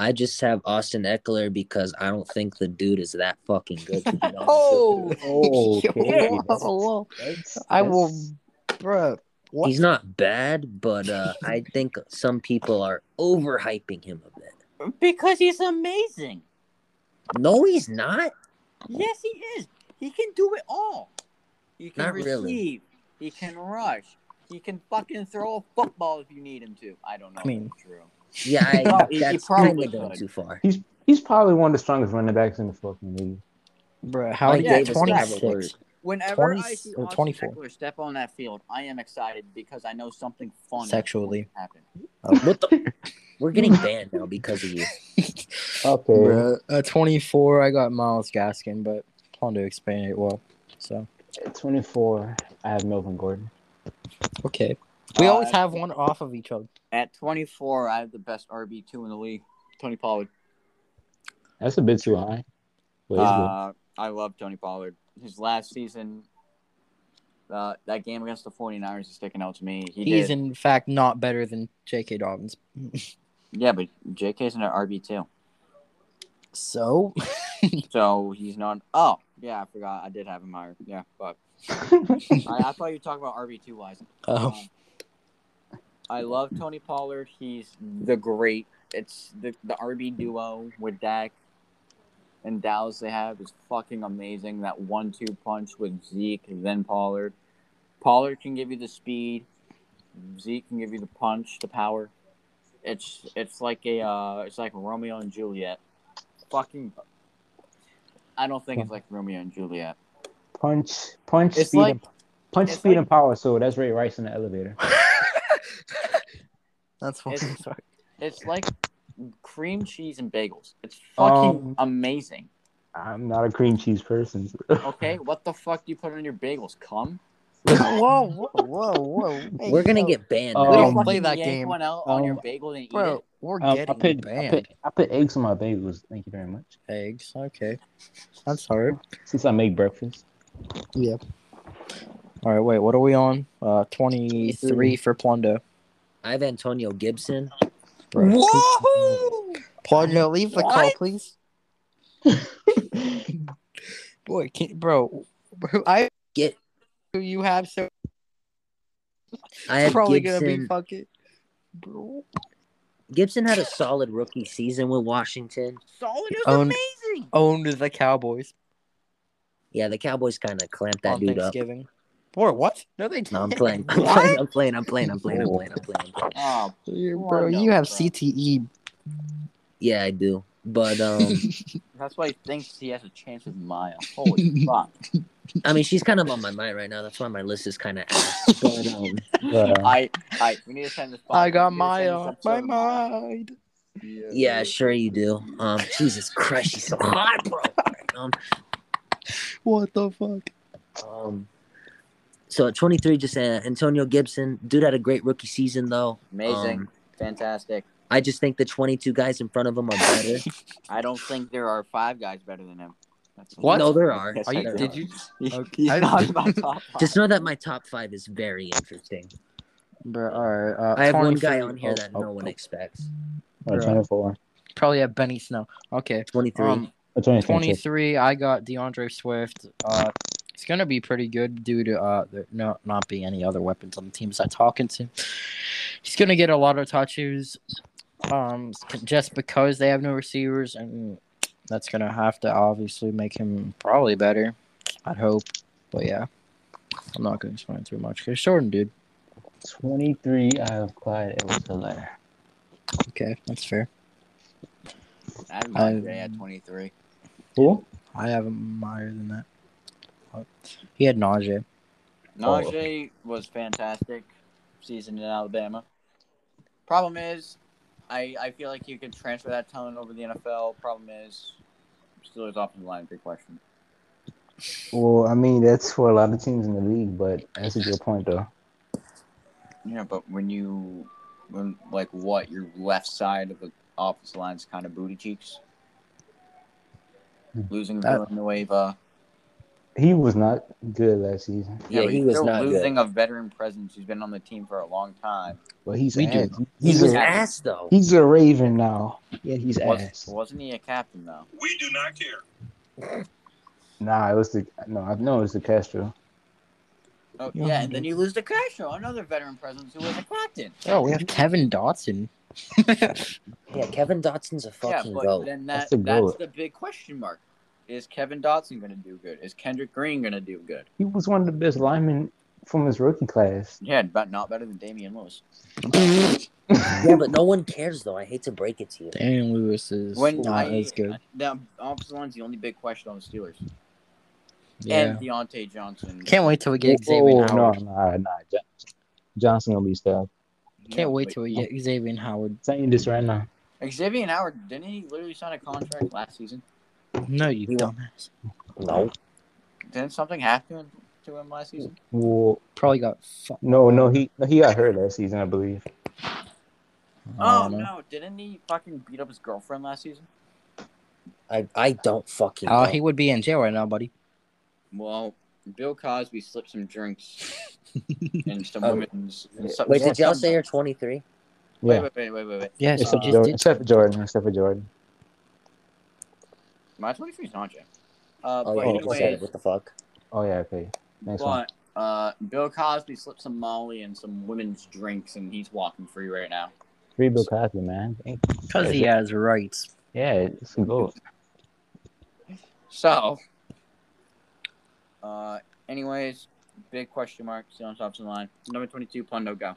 I just have Austin Ekeler because I don't think the dude is that fucking good. To be Oh. Oh, okay. Yo, whoa. That's- I will that's- bruh. What? He's not bad, but uh, I think some people are overhyping him a bit. because he's amazing. No, he's not. Yes, he is. He can do it all. He can Not receive. really. He can rush. He can fucking throw a football if you need him to. I don't know. I mean- if it's true. Yeah, I, No, he- he that's probably going could. too far. He's he's probably one of the strongest running backs in the fucking league. Bruh, how Mike are you Davis at can have a 26? Whenever 20 I see or Austin 24? Ekeler step on that field, I am excited because I know something fun Sexually. happened. to happen. Oh, what the? We're getting banned now because of you. Okay. Bruh, at 24, I got Myles Gaskin, but plan to explain it well. So, At 24, I have Melvin Gordon. okay. We Uh, always have one off of each other. At 24, I have the best RB two in the league, Tony Pollard. That's a bit too high. But it's good. Uh, I love Tony Pollard. His last season, uh, that game against the 49ers is sticking out to me. He He's did. in fact not better than J.K. Dobbins. Yeah, but JK's in an RB two, So, so he's not. Oh, yeah, I forgot. I did have him higher. Yeah, but I, I thought you were talking about RB two wise. oh, Um, I love Tony Pollard. He's the great. It's the the RB duo with Dak and Dallas they have is fucking amazing. That one-two punch with Zeke then Pollard. Pollard can give you the speed. Zeke can give you the punch, the power. It's it's like a uh, it's like Romeo and Juliet. Fucking I don't think it's like Romeo and Juliet. Punch, punch, It's speed, like- and, punch, speed, like- and power. So that's Ray Rice in the elevator. That's funny. It's- Sorry. It's like cream cheese and bagels. It's fucking Um, amazing. I'm not a cream cheese person. Okay, what the fuck do you put on your bagels? Cum? whoa, whoa, whoa, whoa! Hey, We're gonna yo, get banned. Um, We don't play that yank game. One out on your Um, bagel and eat bro. it. We're Um, I getting put, I banned. put I put eggs on my bagels. Thank you very much. Eggs. Okay, that's hard. Since I make breakfast. Yeah. All right, wait. What are we on? Uh, twenty-three for Plundo. I have Antonio Gibson. Whoa! Plundo, leave the call, What? please. Boy, can, bro, bro, I Get who you have so I have probably Gibson. gonna be fucking. Bro. Gibson had a solid rookie season with Washington. Solid is Owned- amazing. Owned the Cowboys Yeah, the Cowboys kind of clamped that on dude up. Thanksgiving. Boy, what? No, they didn't. No, I'm playing. I'm playing. I'm playing. I'm playing. I'm playing. I'm playing. I'm playing. I'm playing. Oh, Yeah, Poor bro, no, you have bro. CTE. Yeah, I do. But um, that's why he thinks he has a chance with Maya. Holy fuck. I mean, she's kind of on my mind right now. That's why my list is kind of ass. But um, But, I, I, we need to send this. I got we need to Maya on my episode to Maya. mind. yeah, sure you do. Um, Jesus Christ, she's so hot, bro. Um, What the fuck? um, so at 23, just uh, Antonio Gibson. Dude had a great rookie season though. Amazing. Um, Fantastic. I just think the 22 guys in front of him are better. I don't think there are five guys better than him. That's What? No, there are. Are you? there Did are. you? Okay. He's I- not in top five. Just know that my top five is very interesting. Bro, all right. Uh, I have one guy on here oh, that oh, no one oh. expects. or 24. Probably have Benny Snell. Okay. 23. Um, 23. 23, I got D'Andre Swift. Uh, it's gonna be pretty good due to uh, there no not being any other weapons on the team besides Hockenson. He's gonna get a lot of touches, um, just because they have no receivers, and that's gonna have to obviously make him probably better. I'd hope, but yeah, I'm not gonna explain too much because Jordan, dude. 23, I have Clyde Edwards Helaire. Okay, that's fair. I have I- Andre at 23. Who? I have him higher than that. But He had Najee. Najee was fantastic season in Alabama. Problem is, I I feel like you could transfer that talent over the NFL. Problem is, Steelers offensive line, big question. Well, I mean, that's for a lot of teams in the league, but that's a good point, though. Yeah, but when you, when like what your left side of the offensive line is kind of booty cheeks. Hmm. Losing That- Villanueva. He was not good last season, Yeah, but he was they're not good. losing a veteran presence who's been on the team for a long time. but he's We ass. do. He He's was a, ass though. he's a Raven now. Yeah, he's Was, ass. wasn't he a captain though? We do not care. Nah, it was the no, I know it was DeCastro. Oh, Yeah. yeah, and then you lose to Castro, another veteran presence who was a captain. Oh, we have Kevin Dotson. Yeah, Kevin Dotson's a Yeah, fucking but goat. then That's that, the that's the big question mark. Is Kevin Dotson going to do good? Is Kendrick Green going to do good? He was one of the best linemen from his rookie class. Yeah, but not better than Damien Lewis. yeah, but no one cares though. I hate to break it to you. Damien Lewis is When not I, as good. The offensive line's the only big question on the Steelers. Yeah. And Diontae Johnson. Can't wait till we get Whoa, Xavien oh, no, Howard. nah, nah. Jo- Johnson gonna be stuff. Can't wait till we get Xavien Howard. Saying this right now. Xavien Howard didn't he literally sign a contract last season? No, you He won't. dumbass. No. Didn't something happen to him last season? Well, Probably got fucked. no, no, he he got hurt last season, I believe. Oh no, didn't he fucking beat up his girlfriend last season? I I don't fucking. Oh, know. he would be in jail right now, buddy. Well, Bill Cosby slipped some drinks and some Oh. women's. and some- Wait, did y'all say you're 23? Wait, Yeah. wait, wait, wait, wait, wait. Yeah, so Except, just Jordan, except for Jordan. Except for Jordan. My 23 is not Jay. Uh, Oh but yeah, you anyway. What the fuck? Oh yeah, okay. Next one. but uh, Bill Cosby slipped some Molly and some women's drinks, and he's walking free right now. Free Bill Cosby, man. Because he has rights. Yeah, it's a goat. So, uh, anyways, big question mark still on top of the line. Number 22, Pundo, go.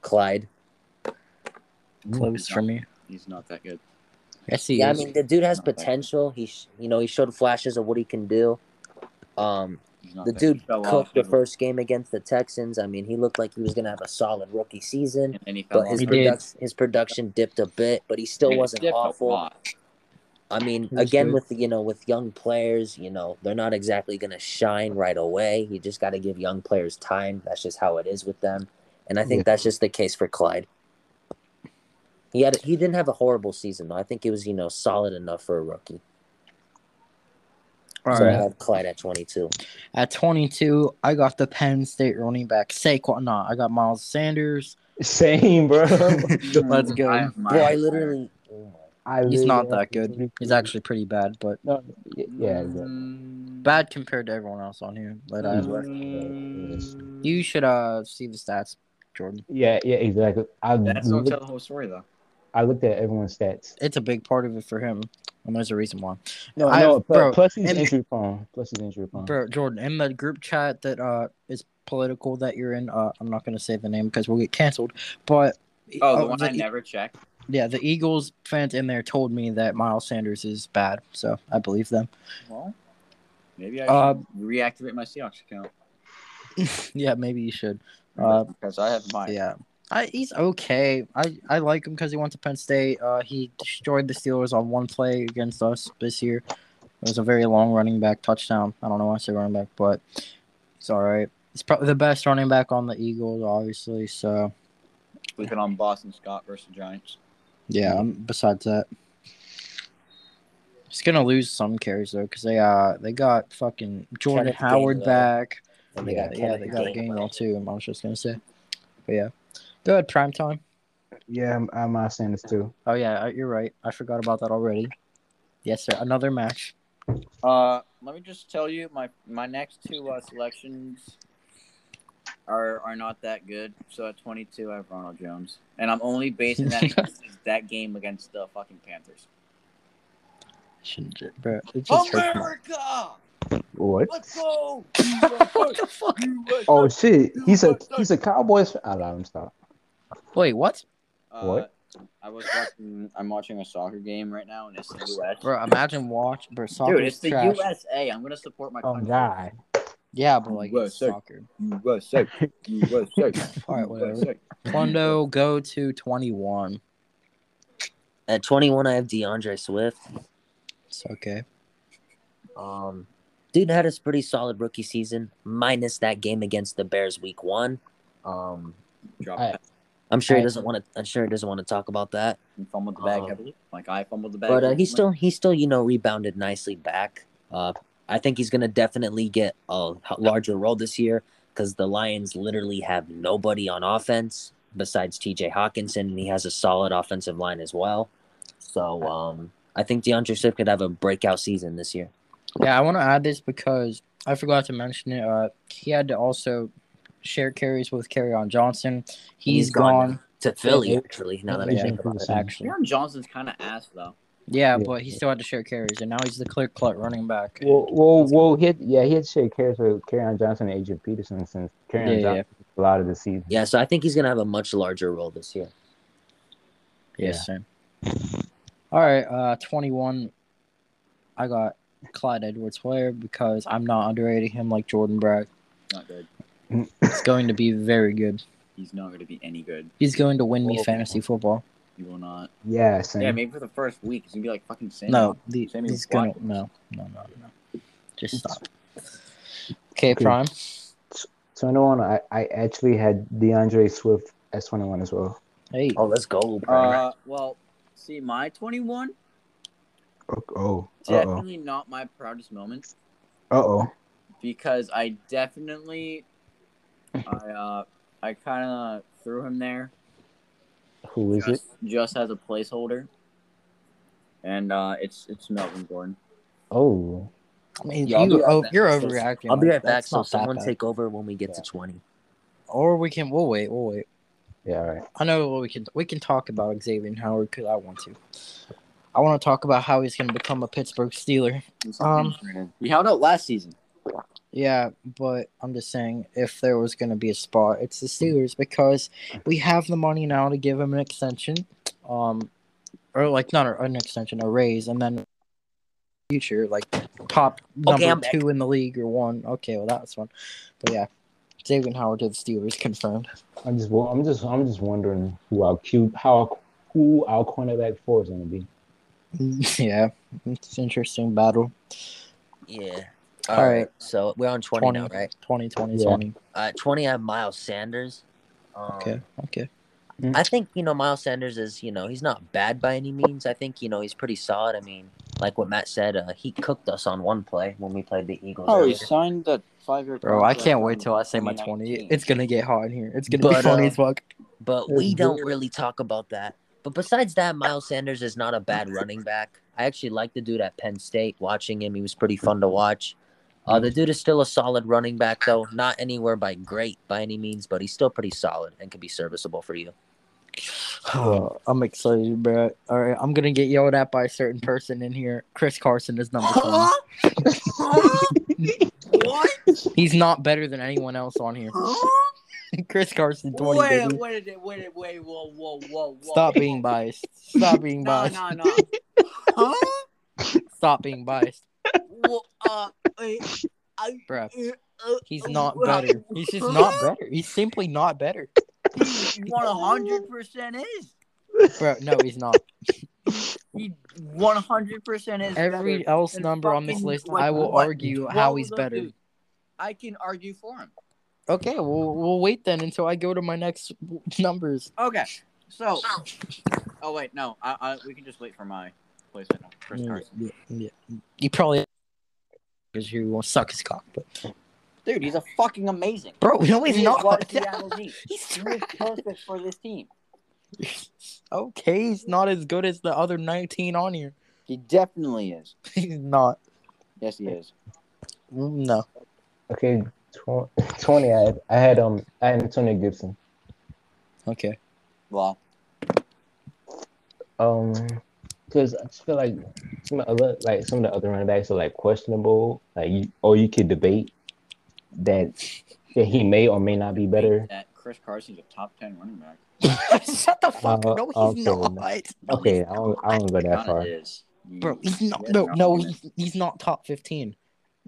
Clyde. Close for me. He's not that good. Yes, he Yeah, I mean the dude has potential. He sh- you know he showed flashes of what he can do. Um, the dude cooked the first game against the Texans. I mean, he looked like he was gonna have a solid rookie season, and he fell but his He off. production his production dipped a bit, but he still It wasn't awful. I mean, again with you know with young players, you know they're not exactly gonna shine right away. You just got to give young players time. That's just how it is with them, and I think Yeah. that's just the case for Clyde. He had he didn't have a horrible season though. I think it was you know solid enough for a rookie. All so I right. have Clyde at twenty two. At 22, I got the Penn State running back Saquon. No, I got Miles Sanders. Same, bro. Let's go. I Bro, I literally. oh I He's literally not that good. He's actually pretty bad, but no, y- yeah. exactly. Mm, bad compared to everyone else on here. But you should uh see the stats, Jordan. Yeah, yeah, exactly. I That's don't looked, tell the whole story though. I looked at everyone's stats. It's a big part of it for him, and there's a reason why. No, I- no, pl- bro, plus he's and- injury prone. Plus he's injury prone. Bro, Jordan, in the group chat that uh is political that you're in, uh, I'm not gonna say the name because we'll get canceled. But Oh, the uh, one I never checked. yeah, the Eagles fans in there told me that Miles Sanders is bad, so I believe them. Well, maybe I Uh, should reactivate my Seahawks account. yeah, maybe you should. Uh, because I have mine. Yeah. I, he's okay. I, I like him because he went to Penn State. Uh, he destroyed the Steelers on one play against us this year. It was a very long running back touchdown. I don't know why I say running back, but it's all right. He's probably the best running back on the Eagles, obviously. So Sleeping on Boston Scott versus Giants. yeah. Um, besides that, he's gonna lose some carries though because they uh they got fucking Jordan Kenneth Howard Gainwell. back. And Yeah, got yeah, they got Gainwell. Gainwell too. I was just gonna say, but yeah, go ahead. Prime time. Yeah, I'm, I'm Miles Sanders too. Oh yeah, uh, you're right. I forgot about that already. Yes, sir. Another match. Uh, let me just tell you, my my next two uh, selections are are not that good. So at 22, I have Ronald Jones, and I'm only basing that that game against the fucking Panthers. Shouldn't ju- bro, it just America, What? let's go! what the fuck? Oh shit, he's a he's a Cowboys. I don't him stop. Wait, what? Uh, What? I was watching. I'm watching a soccer game right now, and it's the U.S. Bro, imagine watch, bro. Soccer Dude, it's the trash. USA. I'm gonna support my Oh country. God. Yeah, but like it's USA. soccer. USA, USA, All right, whatever. USA. Plundo, go to twenty-one. At twenty one, I have D'Andre Swift. It's okay. Um, dude had a pretty solid rookie season, minus that game against the Bears week one. Um, Drop I- that I'm sure he doesn't want to. I'm sure he doesn't want to talk about that. and fumbled the bag Um, heavily, like I fumbled the bag. But uh, he still, he still, you know, rebounded nicely back. Uh, I think he's gonna definitely get a larger role this year because the Lions literally have nobody on offense besides T.J. Hockenson, and he has a solid offensive line as well. So um, I think D'Andre Swift could have a breakout season this year. Yeah, I want to add this because I forgot to mention it. Uh, he had to also share carries with on Johnson. He's He's gone gone. To Philly, Yeah. actually. Now that I think about it. Actually, Aaron Johnson's kind of ass though. yeah, Yeah. but he still had to share carries, and now he's the clear cut running back. Well, well, well, he had, yeah, he had to share carries with Kerryon Johnson and Adrian Peterson since Kerryon Yeah, yeah. Johnson a lot of the season. Yeah, so I think he's gonna have a much larger role this year. Yes, same. All right, uh, 21. I got Clyde Edwards Helaire because I'm not underrating him like Jordan Bragg. Not good. It's going to be very good. He's not going to be any good. He's going to win me Whoa. fantasy football. He will not. Yeah, same. Yeah, maybe for the first week, he's gonna be like fucking Sam. No, the, Sammy he's going to. Watkins. No, no, no, no. Just stop. Okay, Okay. Prime. 21, I, I actually had D'Andre Swift S twenty one as well. Hey. Oh, let's go, bro. Uh, well, see, my 21 Oh, oh, uh-oh. definitely not my proudest moment Uh-oh. because I definitely, I uh, I kind of threw him there Who is it? just, just as a placeholder, and uh, it's it's Melvin Gordon. Oh, I mean, Yeah, you, right oh, back. you're overreacting. I'll be right back. So someone take over when we get to twenty. Or we can. We'll wait. We'll wait. yeah, all right. I know what we can. We can talk about Xavien Howard because I want to. I want to talk about how he's going to become a Pittsburgh Steeler. He's Um, injured. he held out last season. Yeah, but I'm just saying if there was going to be a spot, it's the Steelers because we have the money now to give him an extension. Um, or like not an extension, a raise, and then future like top number I'm back. two in the league or one. Okay, well that's one. But yeah, Xavien Howard to the Steelers confirmed. I'm just, I'm just, I'm just wondering who our cute, how, who our cornerback four is gonna be. yeah, it's an interesting battle. Yeah. All All right. right. So we're on 20, now, 20. right? 2020 Yeah. 20. Uh, 20, I have Miles Sanders. Um, Okay, okay. I think, you know, Miles Sanders is, you know, he's not bad by any means. I think, you know, he's pretty solid. I mean, like what Matt said, uh, he cooked us on one play when we played the Eagles. Oh, he signed the five-year. Bro, I can't wait till I say my 20. It's gonna get hot in here. It's gonna be But, funny uh, as fuck. But we don't really talk about that. But besides that, Miles Sanders is not a bad running back. I actually like the dude at Penn State. Watching him, he was pretty fun to watch. Uh, the dude is still a solid running back, though. Not anywhere by great by any means, but he's still pretty solid and can be serviceable for you. I'm excited, bro. All right, I'm gonna get yelled at by a certain person in here. Chris Carson is number 20. what? He's not better than anyone else on here. Chris Carson 20. Wait, baby. wait, wait, wait, wait, whoa, whoa, whoa, whoa. Stop being biased. Stop being No, biased. no, no. huh? Stop being biased, Well, uh, wait, I, bro. uh, He's not better. He's just not better. He's simply not better, He one hundred percent is. bro. No, he's not. He one hundred percent is. Every better else number on this list, like, I will what, argue how he's better. dudes. I can argue for him. Okay, we'll we'll wait then until I go to my next numbers. Okay, so. Oh wait, no. I, I we can just wait for my place. I know, Chris Yeah, Carson. yeah, yeah. He probably because you won't suck his cock, but Dude, he's a fucking amazing. bro, no, he's He not. what Seattle needs. he's He is perfect for this team. Okay, he's not as good as the other 19 on here. He definitely is. He's not. Yes, he is. No. Okay, tw- twenty. I had, I had um, I had Antonio Gibson. Okay. Well, Um, because I just feel like some of the other, like some of the other running backs are like questionable. Like, you, or you could debate that that he may or may not be better. that Chris Carson's a top ten running back. Shut the fuck Uh. No, he's okay. not. Okay, I don't, I don't go that far. is. Bro, he's not. yeah, No, no, he's, he's not top 15.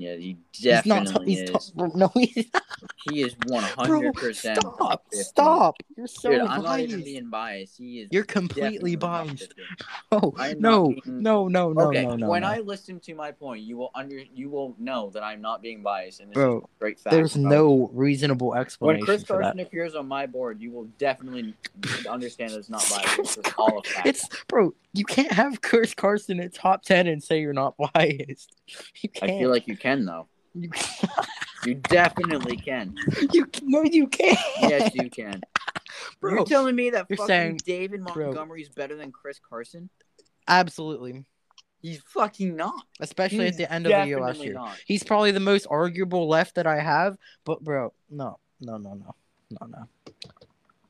Yeah, he He's not. Top, definitely he's top. is. Bro, no, he's He is one hundred percent. stop. Stop. You're so Dude, I'm not even being biased. He is. You're completely biased. Oh, no, being- no, no, no, okay, no, no. when no. I listen to my point, you will under you will know that I'm not being biased, and this Bro, is a great fact. There's no reasonable When explanation Chris for that. Carson appears on my board, you will definitely understand that it's not biased. It's all of fact. It's bro, you can't have Chris Carson at top ten and say you're not biased. You I can't. I feel like you can though. you, You definitely can. you no, you can't. Yes, you can. bro. You're telling me that fucking saying- David bro. Montgomery's better than Chris Carson? Absolutely, He's fucking not. especially He's at the end of the year last year. not. He's probably the most arguable left that I have. But bro, no, no, no, no, no, no.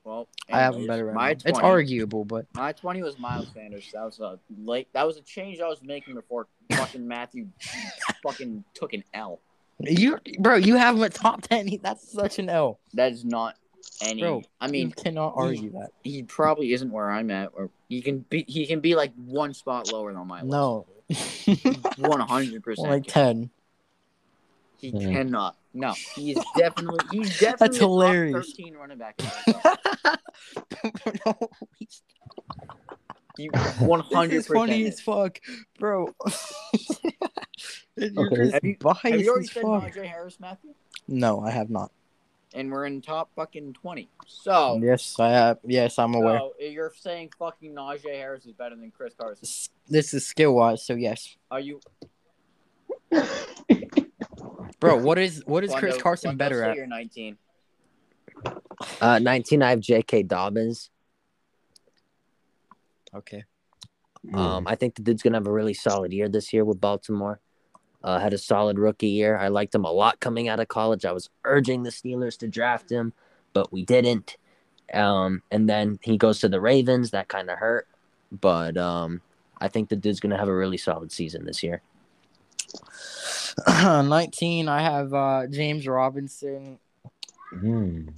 Well, I have anyways, better. Right My 20, It's arguable, but my twenty was Miles Sanders. That was a late. That was a change I was making before fucking Matthew fucking took an L. you, bro, you have him at top ten. That's such an L. That is not any. Bro, I you mean, cannot argue that. he probably isn't where I'm at, or he can be. He can be like one spot lower than my list. No, one hundred percent. like ten. He Mhm. cannot. No, he is definitely. He's definitely That's a top hilarious. Thirteen running back. in the NFL. no, he's He one hundred This is funny as fuck, bro. Okay. Have you- biased Have you already as said fuck. Najee Harris, Matthew? No, I have not. And we're in top fucking twenty. So, Yes, I have. Yes, I'm aware. so you're saying fucking Najee Harris is better than Chris Carson? This is skill wise, so yes, Are you? Bro. What is what is Chris Carson Wando, better at? You're nineteen. Uh, 19, I have J.K. Dobbins. Okay, Um, I think the dude's gonna have a really solid year this year with Baltimore. Uh, had a solid rookie year. I liked him a lot coming out of college. I was urging the Steelers to draft him, but we didn't. Um, and then he goes to the Ravens. That kind of hurt, but um, I think the dude's gonna have a really solid season this year. nineteen. I have uh, James Robinson. Hmm.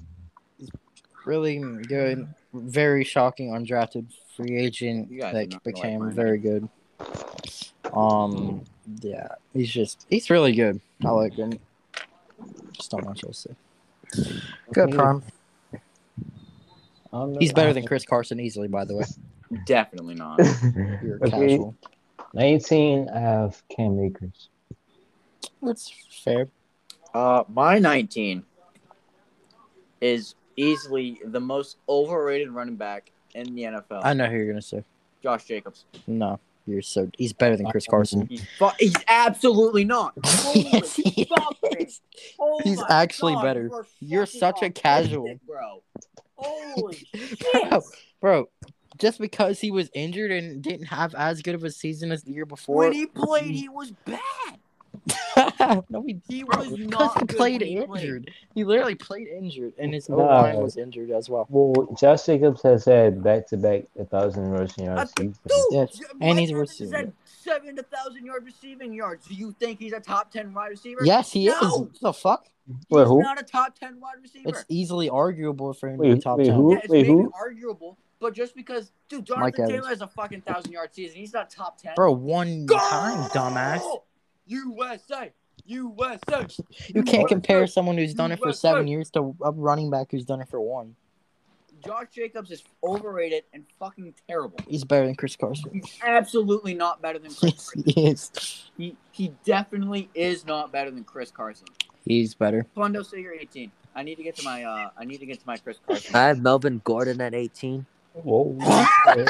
Really good. Very shocking undrafted free free agent that do not like became very good. Um, yeah, he's just he's really good. I like him. Just don't much else to say. Good Okay. prime. I don't know. He's better than Chris Carson easily, by the way. Definitely not. You're okay. casual. 19, I have Cam Akers. That's fair. Uh, my 19 is easily the most overrated running back in the NFL. I know who you're gonna say. Josh Jacobs. No, you're so he's better than Chris Carson. He's fu- he's absolutely not. Yes, he oh He's actually God, better. you are You're such a casual. bro. Holy shit. Bro, bro, just because he was injured and didn't have as good of a season as the year before. When he played, he was bad. no, he, He was because not he good played when he played. injured. He literally played injured, and his O line was injured as well. Well, Josh Jacobs has had back to back a thousand rushing yards. I- Dude, Yes, and he's a Evans has receiver. had seven to thousand yard receiving yards. Do you think he's a top ten wide receiver? Yes, he No! is. What the fuck? Wait, who? not a top ten wide receiver. It's easily arguable for him to Wait, be top wait, ten. who? yeah, it's Wait, maybe who? arguable, but just because, dude, Mike Jonathan Evans. Taylor has a fucking thousand yard season, he's not top ten. Bro, one Go! time, dumbass. USA, USA. You can't USA. compare someone who's done it for seven years to a running back who's done it for one. Josh Jacobs is overrated and fucking terrible. He's better than Chris Carson. He's absolutely not better than Chris. Yes, he is. he he definitely is not better than Chris Carson. He's better. Fundo, say you're 18. I need to get to my uh I need to get to my Chris Carson. I have Melvin Gordon at 18. Whoa. okay.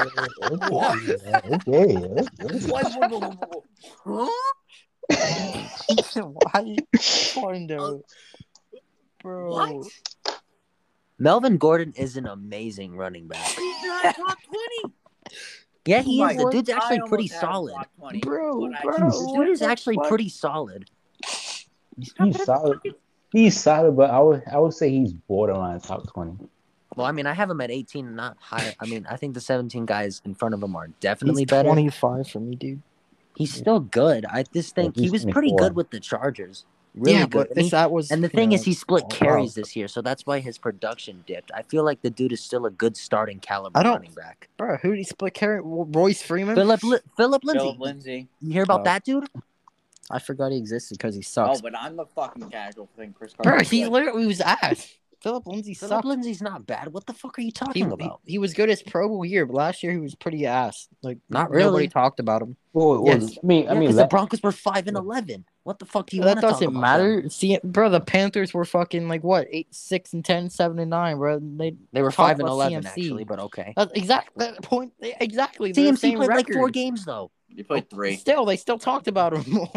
Huh? Why? Pondo. Bro. What? Melvin Gordon is an amazing running back. He's not top 20. Yeah, he Oh is. The dude's actually pretty almost had him solid. 20, Bro, bro. The dude is actually pretty solid. He's solid. He's solid, but I would I would say he's borderline top twenty. Well, I mean, I have him at 18, not high. I mean, I think the 17 guys in front of him are definitely He's better. 25 for me, dude. He's still good. I just think he he's was pretty good with the Chargers. Really yeah, good. but And, he- that was. and the thing know, is, he split wow. carries this year, so that's why his production dipped. I feel like the dude is still a good starting caliber I don't- running back. bro, who did he split carry? Royce Freeman. Phillip Li- Phillip Lindsay. Phillip Lindsay. You hear about Oh. that dude? I forgot he existed because he oh, sucks. Oh, but I'm a fucking casual thing. Chris bro, he literally was ass. Phillip Lindsay Phillip sucked. Lindsay's not bad. What the fuck are you talking he, about? he was good his Pro Bowl year, but last year he was pretty ass. Like Not really. Nobody really. talked about him. Well, well, Yes. I mean, Yeah, I mean, because the Broncos were five and eleven. What the fuck do you that want to talk doesn't about? matter. See, bro, the Panthers were fucking like what eight, six, and 10, 7, and nine, bro. They They were five and eleven CMC. actually, but okay. that's exactly that point. Exactly. they're the CMC same played like four games though. He played oh, three. Still, they still talked about him more,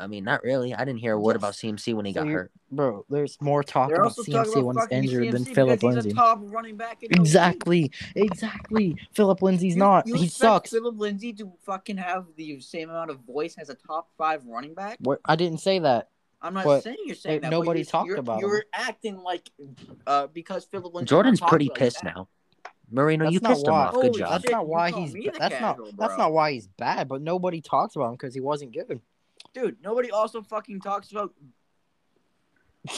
I mean, not really. I didn't hear a word about CMC when he So got hurt. bro. There's more talk They're about CMC about when he's injured CMC than because Phillip he's Lindsay. a top running back. In the league. Exactly, exactly. Phillip Lindsay's You- not. You he sucks. Phillip Lindsay to fucking have the same amount of voice as a top five running back. What? I didn't say that. I'm not But saying you're saying there- that. nobody you're, talked you're, about You're him. acting like uh, because Phillip Lindsay. Jordan's pretty pissed now. Marino, That's you not pissed him off. Good Holy job. That's not why he's. me the That's not. casual, That's not why he's bad. But nobody talks about him because he wasn't good. Dude, nobody also fucking talks about.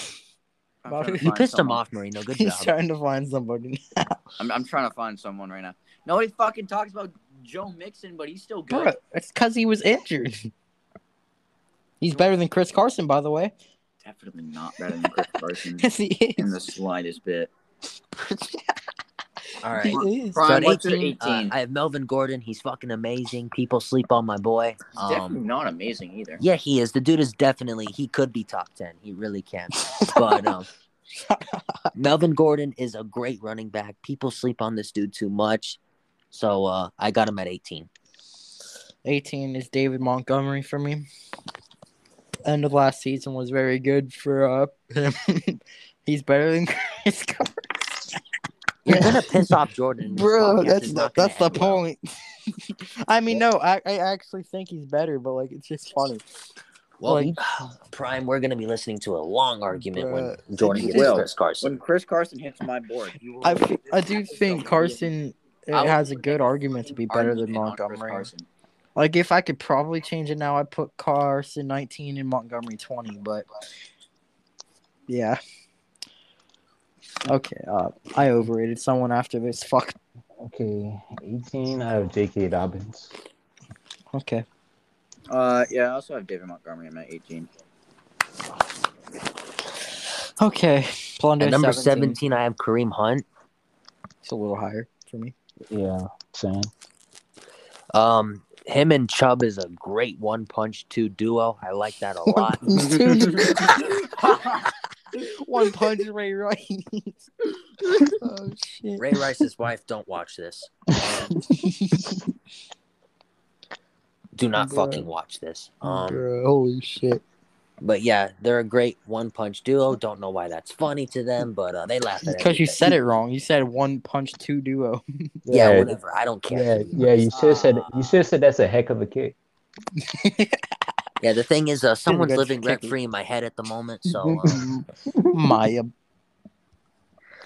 I'm About to? You find pissed him off, Marino. Good He's job. trying to find somebody. now. I'm, I'm trying to find someone right now. Nobody fucking talks about Joe Mixon, but he's still good. Bro, it's because he was injured. He's better than Chris Carson, by the way. Definitely not better than Chris Carson Yes, he is. in the slightest bit. All right. He is. Prime, So at what's your 18, uh, I have Melvin Gordon. He's fucking amazing. People sleep on my boy. He's definitely Um, not amazing either. yeah, he is. The dude is definitely. He could be top ten. He really can. But um, Melvin Gordon is a great running back. People sleep on this dude too much. So uh, I got him at 18. 18 is David Montgomery for me. End of last season was very good for uh, him. He's better than Chris Carson. You're gonna piss off Jordan, Bro, that's the, that's the end well. point. I mean, no, I, I actually think he's better, but like it's just funny. Well, Like- Prime, we're gonna be listening to a long argument when Jordan you gets will. Chris Carson. When Chris Carson hits my board, you will I, f- I do think Carson uh, has a good argument to be better than argument on Chris Montgomery. Like if I could probably change it now, I'd put Carson 19 and Montgomery 20, but yeah. Okay, uh, I overrated someone after this. Fuck. Okay, 18. I have J.K. Dobbins. Okay. Uh, yeah, I also have David Montgomery. I'm at 18. Okay. Plunder At number 17. 17, I have Kareem Hunt. It's a little higher for me. Yeah, same. Um, him and Chubb is a great one punch two duo. I like that a lot. One punch Ray Rice. oh shit. Ray Rice's wife, don't watch this. Do not Bruh. fucking watch this. Um, Bro, holy shit. but yeah, they're a great one punch duo. Don't know why that's funny to them, but uh, they laugh at Because you said it wrong. You said one punch two duo. Yeah, whatever. I don't care. Yeah, yeah. You should have said you should have said that's a heck of a kick. Yeah, the thing is, uh, someone's living rent free in my head at the moment, so uh, Maya.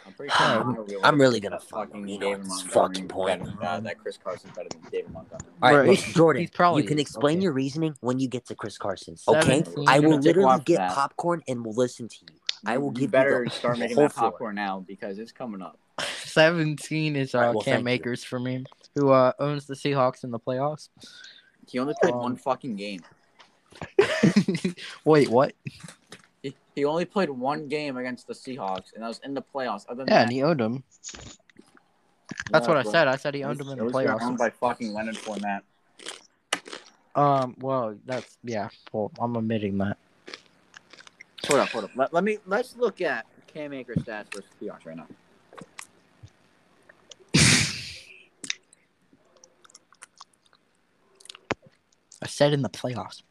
I'm pretty sure I know real I'm really gonna fuck fucking him, you know, David Montgomery fucking point. better- uh, that Chris Carson's better than David Montgomery. all right, Bro, look, Jordan, probably you can explain Okay. your reasoning when you get to Chris Carson. Okay, 17. I will literally get that. popcorn and will listen to you. I will You give you better the start making whole that floor. popcorn now because it's coming up. 17 is uh, Alright, well, Cam thank you. Makers for me, who uh, owns the Seahawks in the playoffs. He only played Um, one fucking game. Wait, what? He, he only played one game against the Seahawks, and that was in the playoffs. Other than Yeah, that, and he owned him. That's what I bro. said. I said he owned him in the playoffs. owned by fucking Leonard Fournette. Um, well, that's yeah. Well, I'm admitting that. Hold up, hold up. Let, let me let's look at Cam Akers stats versus Seahawks right now. I said in the playoffs.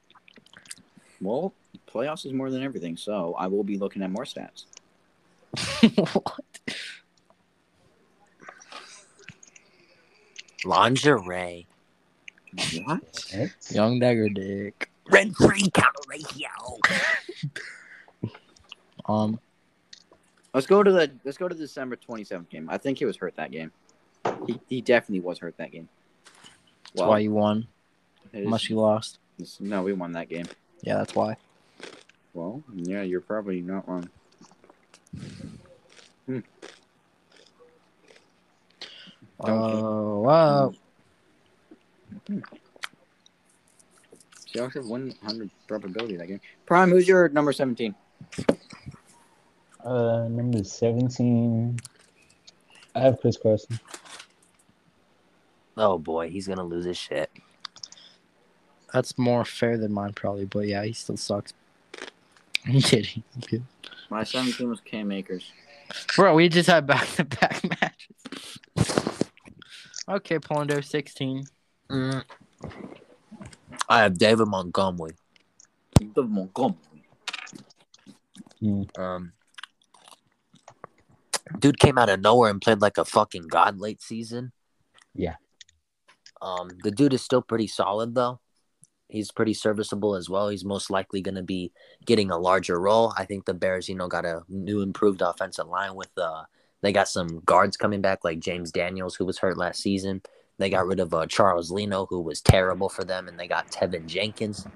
Well, playoffs is more than everything, so I will be looking at more stats. what? Lingerie. What? Young Dagger Dick. Rent free counter ratio. Um, Let's go to the let's go to the December twenty seventh game. I think he was hurt that game. He, he definitely was hurt that game. that's why you won. his- Unless you lost. no, we won that game. Yeah, that's why. Well, yeah, you're probably not wrong. Don't Oh wow. Seahawks have one hundred probability that game. Prime, who's your number seventeen? Uh, number 17. I have Chris Carson. Oh boy, he's gonna lose his shit. That's more fair than mine, probably. But yeah, he still sucks. I'm kidding. I'm kidding. My seventeen was Cam Akers. Bro, we just had back to back matches. Okay, Polando, 16. Mm. I have David Montgomery. The Montgomery. Um, dude came out of nowhere and played like a fucking god late season. Yeah. Um, the dude is still pretty solid though. He's pretty serviceable as well. He's most likely going to be getting a larger role. I think the Bears, you know, got a new improved offensive line with uh they got some guards coming back like James Daniels who was hurt last season. They got rid of uh, Charles Leno who was terrible for them and they got Teven Jenkins.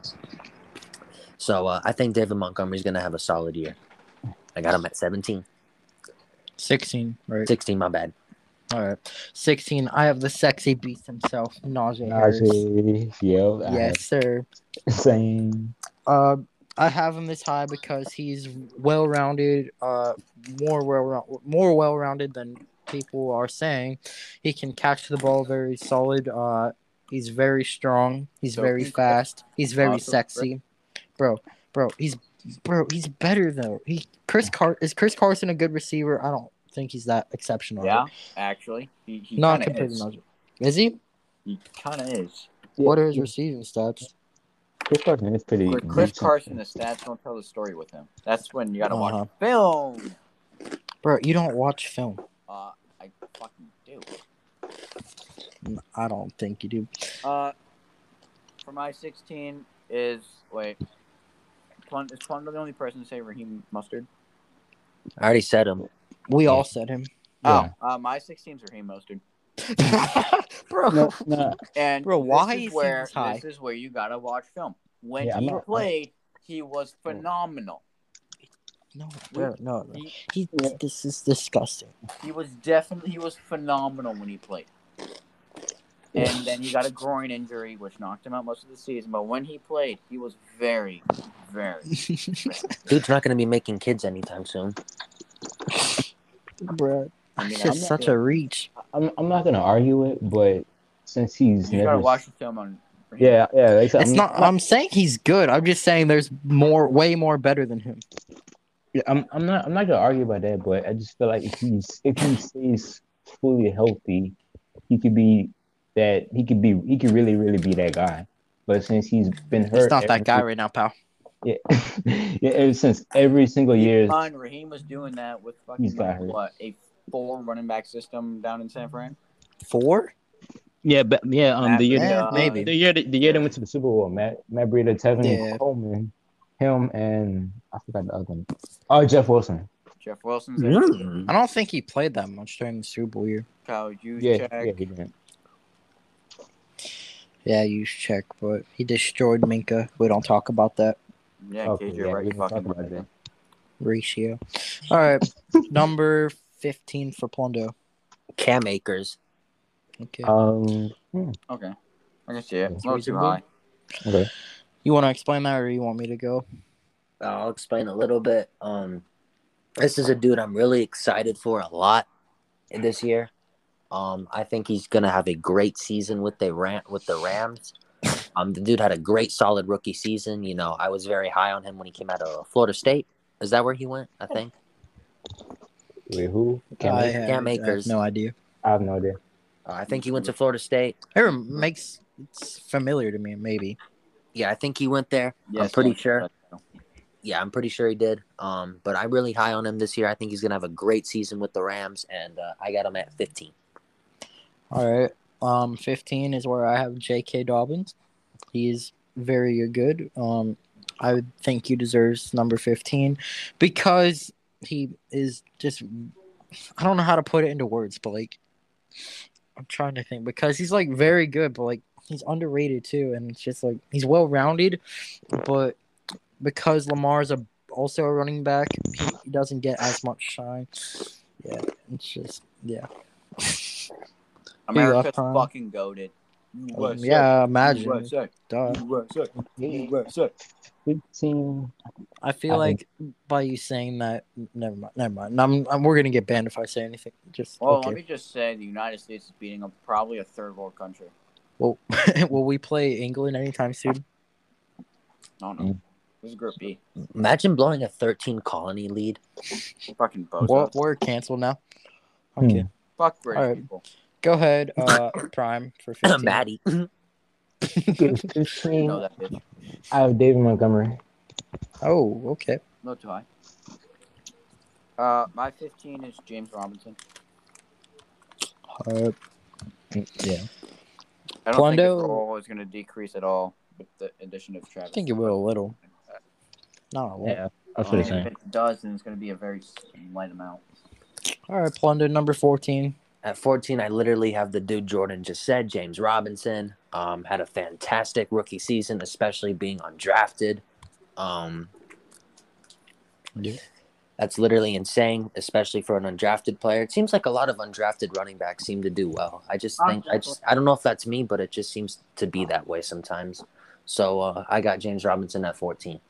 So uh, I think David Montgomery's going to have a solid year. I got him at 17. 16, right? 16, my bad. All right. 16. I have the sexy beast himself, Najee Harris. Najee. Yep. I Yes, sir. Same. Uh, I have him this high because he's well-rounded, uh, more well more well-rounded than people are saying. He can catch the ball very solid. Uh, he's very strong. He's So very can fast. He's very Awesome. sexy, bro. Bro, he's bro. He's better though. He Chris Car is Chris Carson a good receiver? I don't think he's that exceptional. Yeah, actually, he, he not kind compared of to is. Najee. Is he? He kind of is. What are his receiving stats? Chris Carson is pretty. Chris, Chris decent. Carson, the stats don't tell the story with him. That's when you got to Uh-huh. watch film. Bro, you don't watch film. Uh, I fucking do. I don't think you do. Uh, for my 16 is wait. Plum, is Plum the only person to say Raheem Mostert? I already said him. We Yeah. all said him. Yeah. Oh, uh, my 16 is Raheem Mostert. bro. No, no, And Bro, this why is is where this high? this is where you gotta watch film. When Yeah, he not- played, he was phenomenal. No, bro, no, no. He, He, Yeah. this is disgusting. he was definitely he was phenomenal when he played. and then he got a groin injury, which knocked him out most of the season. But when he played, he was very, very. Dude's not going to be making kids anytime soon. Bruh, I mean, it's I'm just such a reach. I'm I'm not gonna argue it, but since he's You never, gotta watch the film on. yeah, yeah, like, It's I'm not. I'm saying he's good. I'm just saying there's more, way more better than him. Yeah, I'm I'm not I'm not gonna argue about that, but I just feel like if he's if he stays fully healthy, he could be that he could be he could really really be that guy. But since he's been hurt, He's not that guy right now, pal. Yeah, yeah. Ever since every single year, Fine, Raheem was doing that with fucking got hurt. what a four running back system down in San Fran. Four? yeah, but yeah, um, the year Yeah, uh, maybe. the year the year they went to the Super Bowl, Matt Matt Breida, Tevin Yeah. Coleman, him, and I forgot the other one. Oh, Jeff Wilson. Jeff Wilson's there. Mm. I don't think he played that much during the Super Bowl year. Kyle Juszczyk. Yeah, yeah, he did. Yeah, you check, but he destroyed Minka. We don't talk about that Yeah, Okay, KJ yeah, Wright we fucking about that. ratio. All right, number fifteen for Plundo. Cam Akers. Okay, Um, hmm, Okay. I can see it. That's A too high. okay. you want to explain that, or you want me to go? I'll explain a little bit. Um, this is a dude I'm really excited for a lot in this year. Um, I think he's gonna have a great season with the Ram with the Rams. Um, the dude had a great, solid rookie season. You know, I was very high on him when he came out of Florida State. Is that where he went? I think. Wait, who? Cam I have, Cam I have Akers. no idea. I have no idea. Uh, I think he went to Florida State. It makes it's familiar to me. Maybe. Yeah, I think he went there. Yes, I'm pretty sure. Yeah, I'm pretty sure he did. Um, but I'm really high on him this year. I think he's gonna have a great season with the Rams, and uh, I got him at 15. All right. Um, fifteen is where I have J.K. Dobbins. He's very good. Um, I would think he deserves number fifteen because he is just. I don't know how to put it into words, but like, I'm trying to think because he's like very good, but like he's underrated too, and it's just like he's well rounded, but because Lamar's a also a running back, he, he doesn't get as much shine. Yeah, it's just yeah. America's fucking goaded. Um, yeah, imagine. USA. Duh. USA. USA. Fifteen. I feel I like by you saying that, never mind. Never mind. I'm, I'm, we're gonna get banned if I say anything. Just Well, okay. let me just say the United States is beating up probably a third world country. Well, will we play England anytime soon? No, no. Mm. This is Group B. Imagine blowing a 13 colony lead. Fucking bozo. Well, we're canceled now. Hmm. Okay, Fuck British Alright. people. Go ahead. Uh, Prime for 15. Maddie. Okay, Fifteen. know that bitch. I have David Montgomery. Oh, okay. No too high. Uh, my 15 is James Robinson. Uh, Yeah. I don't think his role is going to decrease at all with the addition of Travis. I think it will a little. Not a lot. Yeah. That's Um, what I'm if it does, then it's going to be a very slight amount. All right, Plunder number 14. At 14, I literally have the dude Jordan just said, James Robinson. Um, had a fantastic rookie season, especially being undrafted. Um, Yeah. That's literally insane, especially for an undrafted player. It seems like a lot of undrafted running backs seem to do well. I just think I just I don't know if that's me, but it just seems to be that way sometimes. So uh, I got James Robinson at 14.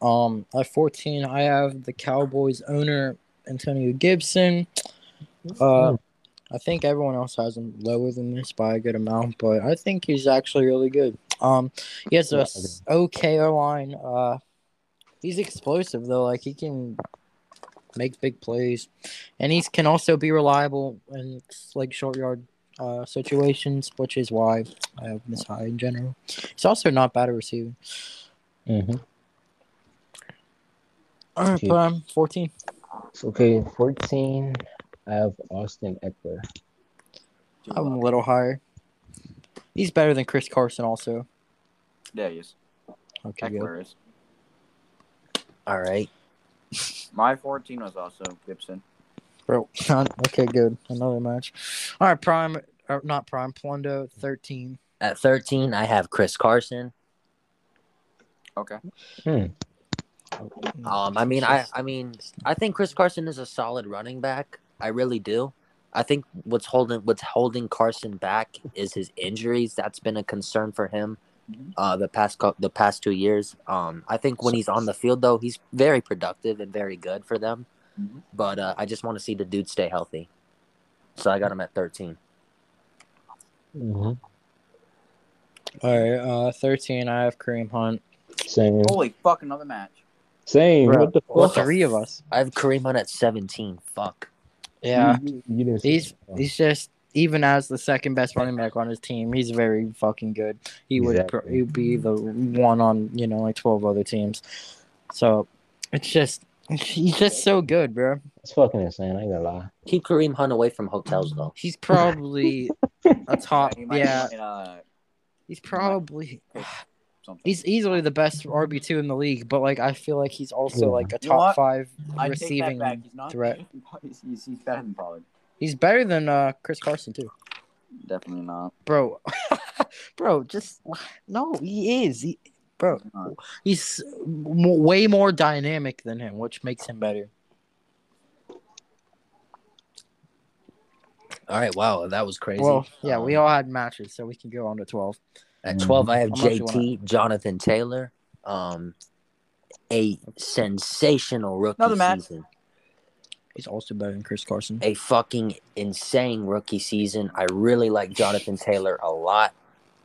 Um, at 14, I have the Cowboys owner Antonio Gibson. Uh, I think everyone else has him lower than this by a good amount, but I think he's actually really good. Um, he has a okay line. Uh, he's explosive though; like he can make big plays, and he can also be reliable in like short yard uh situations, which is why I have this high in general. He's also not bad at receiving. Mm-hmm. All right, Okay. Prime 14. Okay, 14. I have Austin Ekeler. I'm a little higher. He's better than Chris Carson, also. Yeah, he is. Okay, good. Eckler is. All right. My 14 was also Gibson. Bro, okay, good. Another match. All right, Prime, or not Prime, Plundo, 13. At 13, I have Chris Carson. Okay. Hmm. Um, I mean, I, I mean, I think Chris Carson is a solid running back. I really do. I think what's holding what's holding Carson back is his injuries. That's been a concern for him Mhm. uh, the past cou- the past two years. Um, I think when he's on the field though, he's very productive and very good for them. Mhm. But uh, I just want to see the dude stay healthy. So I got him at 13. Mhm. All right, uh, thirteen. I have Kareem Hunt. Same. Holy fuck, another match. Same. Bro, what the Well, fuck? three of us. I have Kareem Hunt at 17. Fuck. Yeah, You, you, you didn't he's that. he's just even as the second best running back on his team, he's very fucking good. He would Exactly. pr- he'd be the one on you know like twelve other teams. So it's just he's just so good, bro. It's fucking insane. I ain't gonna lie. Keep Kareem Hunt away from hotels though. He's probably a top. he might, Yeah, he uh, he's probably something. he's easily the best RB two in the league. But like I feel like he's also Yeah. like a You know top five I take that receiving back. He's not threat. He's, he's, he's better than Pollard. He's better than uh Chris Carson too. Definitely not. bro bro just no he is he, bro he's m- way more dynamic than him which makes him better All right, wow, that was crazy. well yeah we Um, all had matches so we can go on to 12 At 12, I have How much you JT, Jonathan Taylor. Um, a sensational rookie Another match. season. he's also better than chris carson A fucking insane rookie season. I really like Jonathan Taylor a lot.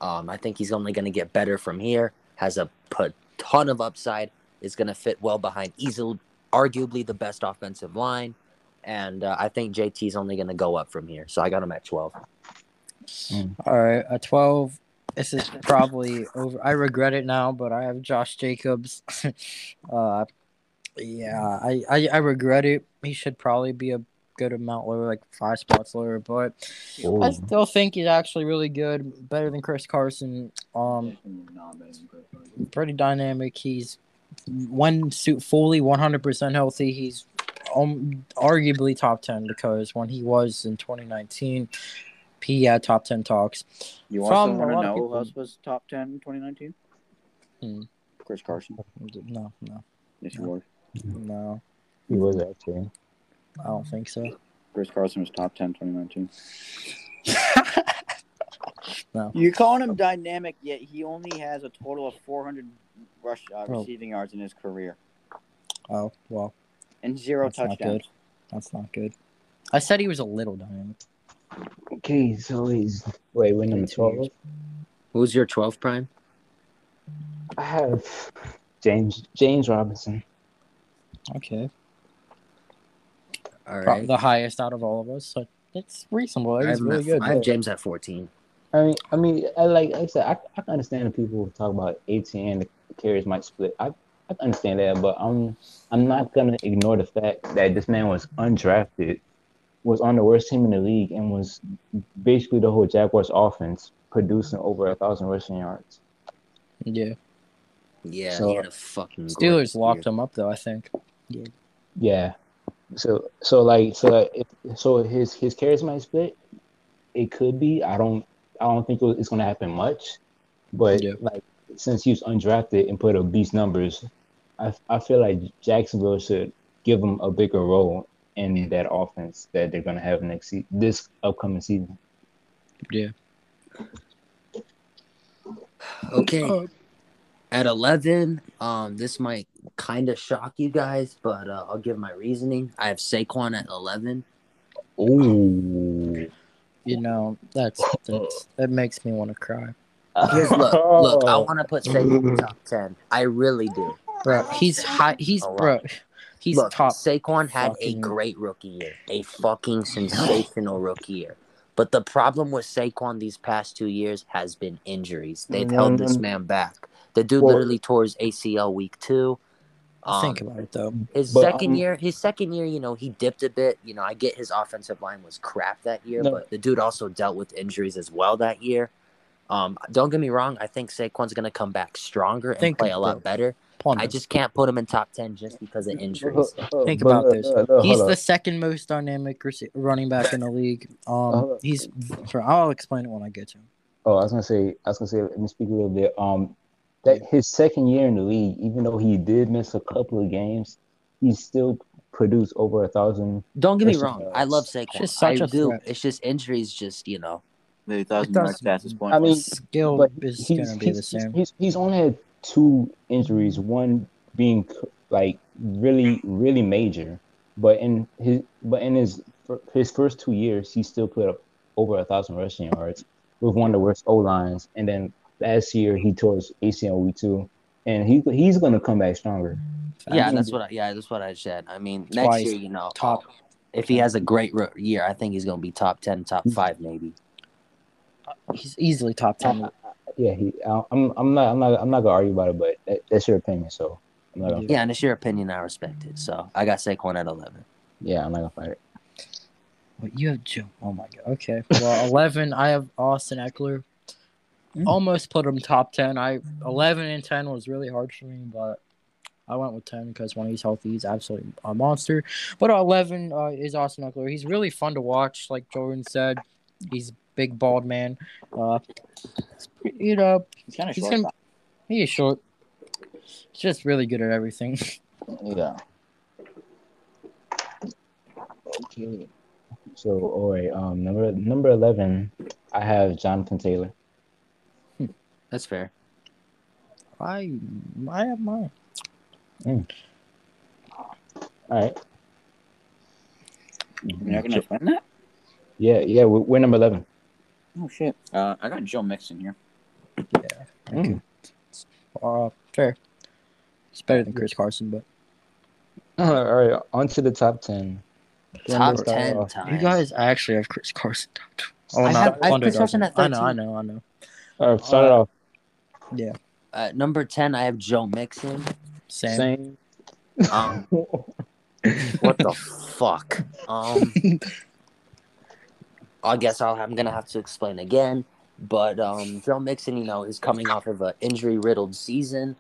Um, I think he's only going to get better from here. Has a p- ton of upside. Is going to fit well behind easily, arguably the best offensive line. And uh, I think JT is only going to go up from here. So I got him at 12. all right at 12 this is probably over i regret it now but i have josh jacobs uh yeah I, I i regret it he should probably be a good amount lower like five spots lower but I still think he's actually really good, better than Chris Carson. Um, Definitely not better than Chris Carson. pretty dynamic. He's when suit fully 100% healthy. He's um, arguably top 10 because when he was in 2019, he had top 10 talks. You From also a want to know people- who else was top 10 in 2019? Hmm. Chris Carson. No, no, Yes, he was. no, He was actually. I don't think so. Chris Carson was top 10 2019. no. You're calling him dynamic, yet he only has a total of 400 rush uh, Bro. receiving yards in his career oh well, and zero That's not touchdowns. good. that's not good. I said he was a little dynamic. Okay, so he's wait, we're number Two twelve. years. Who's your 12 prime? I have James James Robinson. Okay, All Pro- right. the highest out of all of us. So it's reasonable. I have, really at- good. I have James at 14. I mean, I mean, I like, like I said, I, I can understand the people who talk about Etienne, the carries might split. I, I can understand that, but I'm, I'm not gonna ignore the fact that this man was undrafted, was on the worst team in the league, and was basically the whole Jaguars offense producing over a thousand rushing yards. Yeah. Yeah, So- he had a fucking great Steelers year. locked him up though. I think. Yeah. Yeah. So, so like, so like, if, so his his carries might split. It could be. I don't. I don't think it's gonna happen much, but Yeah. like since he was undrafted and put up beast numbers, I I feel like Jacksonville should give him a bigger role in that offense that they're gonna have next se- this upcoming season. Yeah. Okay. At 11, um, this might kind of shock you guys, but uh, I'll give my reasoning. I have Saquon at 11. Ooh. You know that's, that's that makes me want to cry. Here's look, look. I want to put Saquon in top 10. I really do. Bro, he's high. He's All bro. He's look, top. Saquon had a great rookie year, a fucking sensational rookie year. But the problem with Saquon these past two years has been injuries. They've held this man back. The dude Well- literally tore his ACL week two. Um, think about it though. His But, second um, year, his second year, you know, he dipped a bit. You know, I get his offensive line was crap that year, No. but the dude also dealt with injuries as well that year. Um, don't get me wrong, I think Saquon's gonna come back stronger and Think play a lot about- better. Ponder. I just can't put him in top ten just because of injuries. Think about look, this. look, look, He's the up. second most dynamic rece- running back in the league. Um, he's. I'll explain it when I get to him. Oh, I was gonna say, I was gonna say, let me speak a little bit. Um, that his second year in the league, even though he did miss a couple of games, he still produced over a thousand. Don't get me wrong. uh, I love It's Saquon. just such I a do. threat. It's just injuries. Just you know. The thousand does- yard stats point. I mean, Skill but is he's, gonna be he's, the same. He's, he's only had two injuries, one being like really, really major. But in his but in his his first two years, he still put up over a thousand rushing yards with one of the worst O lines. And then last year he tore his ACL week two, and he he's gonna come back stronger. Mm, yeah, mean, that's what. I, yeah, that's what I said. I mean, next year, you know, Top. if he has a great year, I think he's gonna be top ten, top five, maybe. He's easily top ten. Yeah, he. I- I'm I'm not I'm not I'm not gonna argue about it, but that, that's your opinion, so I'm not gonna. Yeah, and it's your opinion. I respect it. So I got Saquon at eleven. Yeah, I'm not gonna fight it. Wait, you have Joe. Oh my god. Okay. Well, eleven. I have Austin Ekeler. Mm. Almost put him top ten. I eleven and ten was really hard for me, but I went with ten because when he's healthy, he's absolutely a monster. But eleven uh, is Austin Ekeler. He's really fun to watch, like Jordan said. He's a big bald man. Uh, you know, he's kind of he's short. gonna. He is short. He's just really good at everything. Yeah. Okay. So, all right. Um, number number eleven, I have Jonathan Taylor. That's fair. I I have mine. All right. You're not gonna explain that? Yeah, yeah. We're, we're number eleven. Oh shit. Uh, I got Joe Mixon here. Mm. Uh, fair. It's better than Chris Carson, but all right. On to the top ten. Top Let's ten off. times. you guys actually have Chris Carson. top two. Oh, I no, have- I have Chris Carson doesn't. at I know, I know, I know. All right. Start it Uh, off. Yeah, At number ten, I have Joe Mixon. same. Same. Um, what the fuck? Um, I guess I'll, I'm gonna have to explain again. But um, Joe Mixon, you know, is coming off of an injury-riddled season.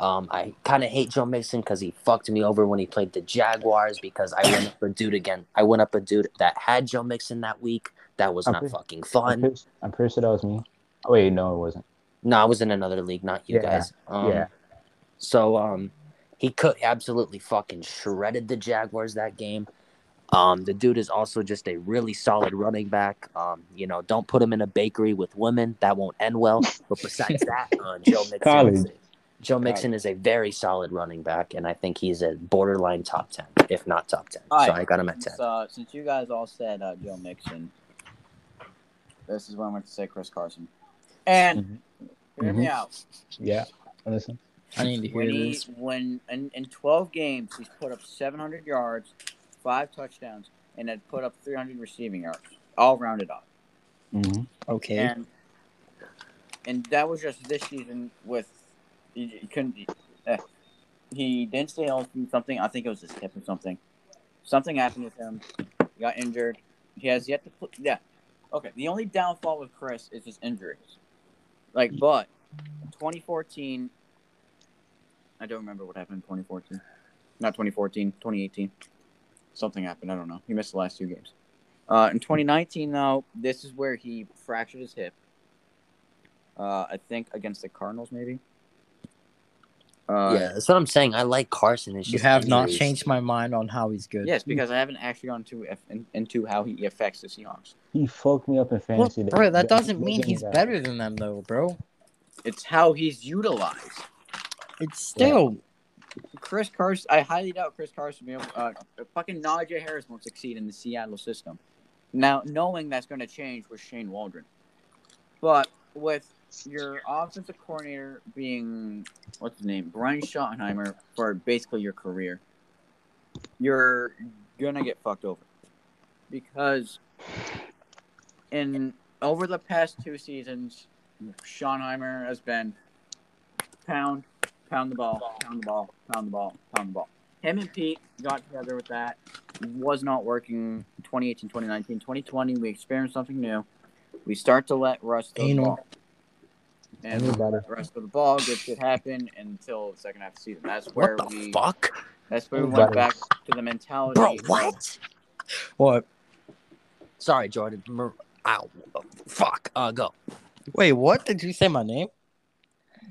Um, I kind of hate Joe Mixon because he fucked me over when he played the Jaguars because I went up a dude again. I went up a dude that had Joe Mixon that week. That was not Okay. fucking I'm fun. pretty, I'm pretty sure that was me. Oh, wait, no, it wasn't. No, I was in another league, not you Yeah, guys. Um, yeah. So um, he could absolutely fucking shredded the Jaguars that game. Um, the dude is also just a really solid running back. Um, you know, don't put him in a bakery with women; that won't end well. But besides that, uh, Joe Mixon, is College. a, Joe Mixon is a very solid running back, and I think he's a borderline top ten, if not top ten. All so right. I got him at ten. So uh, since you guys all said uh, Joe Mixon, this is when I'm going to say Chris Carson. And hear me Mhm. out. Yeah. Listen. I need to hear When he, this. when in, in 12 games, he's put up 700 yards, five touchdowns, and had put up 300 receiving yards, all rounded up. Mm-hmm. Okay. And and that was just this season with he, he couldn't uh, he didn't stay healthy something. I think it was his hip or something. Something happened with him. He got injured. He has yet to put yeah. Okay the only downfall with Chris is his injuries. Like but 2014 I don't remember what happened in 2014 not 2014 2018 something happened I don't know he missed the last two games uh, in 2019, though, this is where he fractured his hip. Uh, I think against the Cardinals, maybe. Uh, yeah, that's what I'm saying. I like Carson. It's you just have not injuries. changed my mind on how he's good. Yes, because I haven't actually gone to in, into how he affects the Seahawks. He fucked me up in Well, fantasy. bro, that doesn't mean he's guy. better than them, though, bro. It's how he's utilized. It's still Chris Carson, I highly doubt Chris Carson be able. Uh, fucking Najee Harris won't succeed in the Seattle system. Now, knowing that's going to change with Shane Waldron, but with your offensive coordinator being what's his name, Brian Schottenheimer, for basically your career, you're gonna get fucked over because in over the past two seasons, Schottenheimer has been pound, pound the ball, pound the ball, pound the ball, pound the ball. Him and Pete got together with that. Was not working 2018, 2019. 2020, we experienced something new. We start to let Russ throw the ball. And Anybody. let Russ throw the ball, good shit happen until the second half of the season. That's where What the we fuck, that's where we went back to the mentality. bro? What? what? Sorry, Jordan. Mer- Ow. Fuck. Uh, go. Wait, what did you say my name?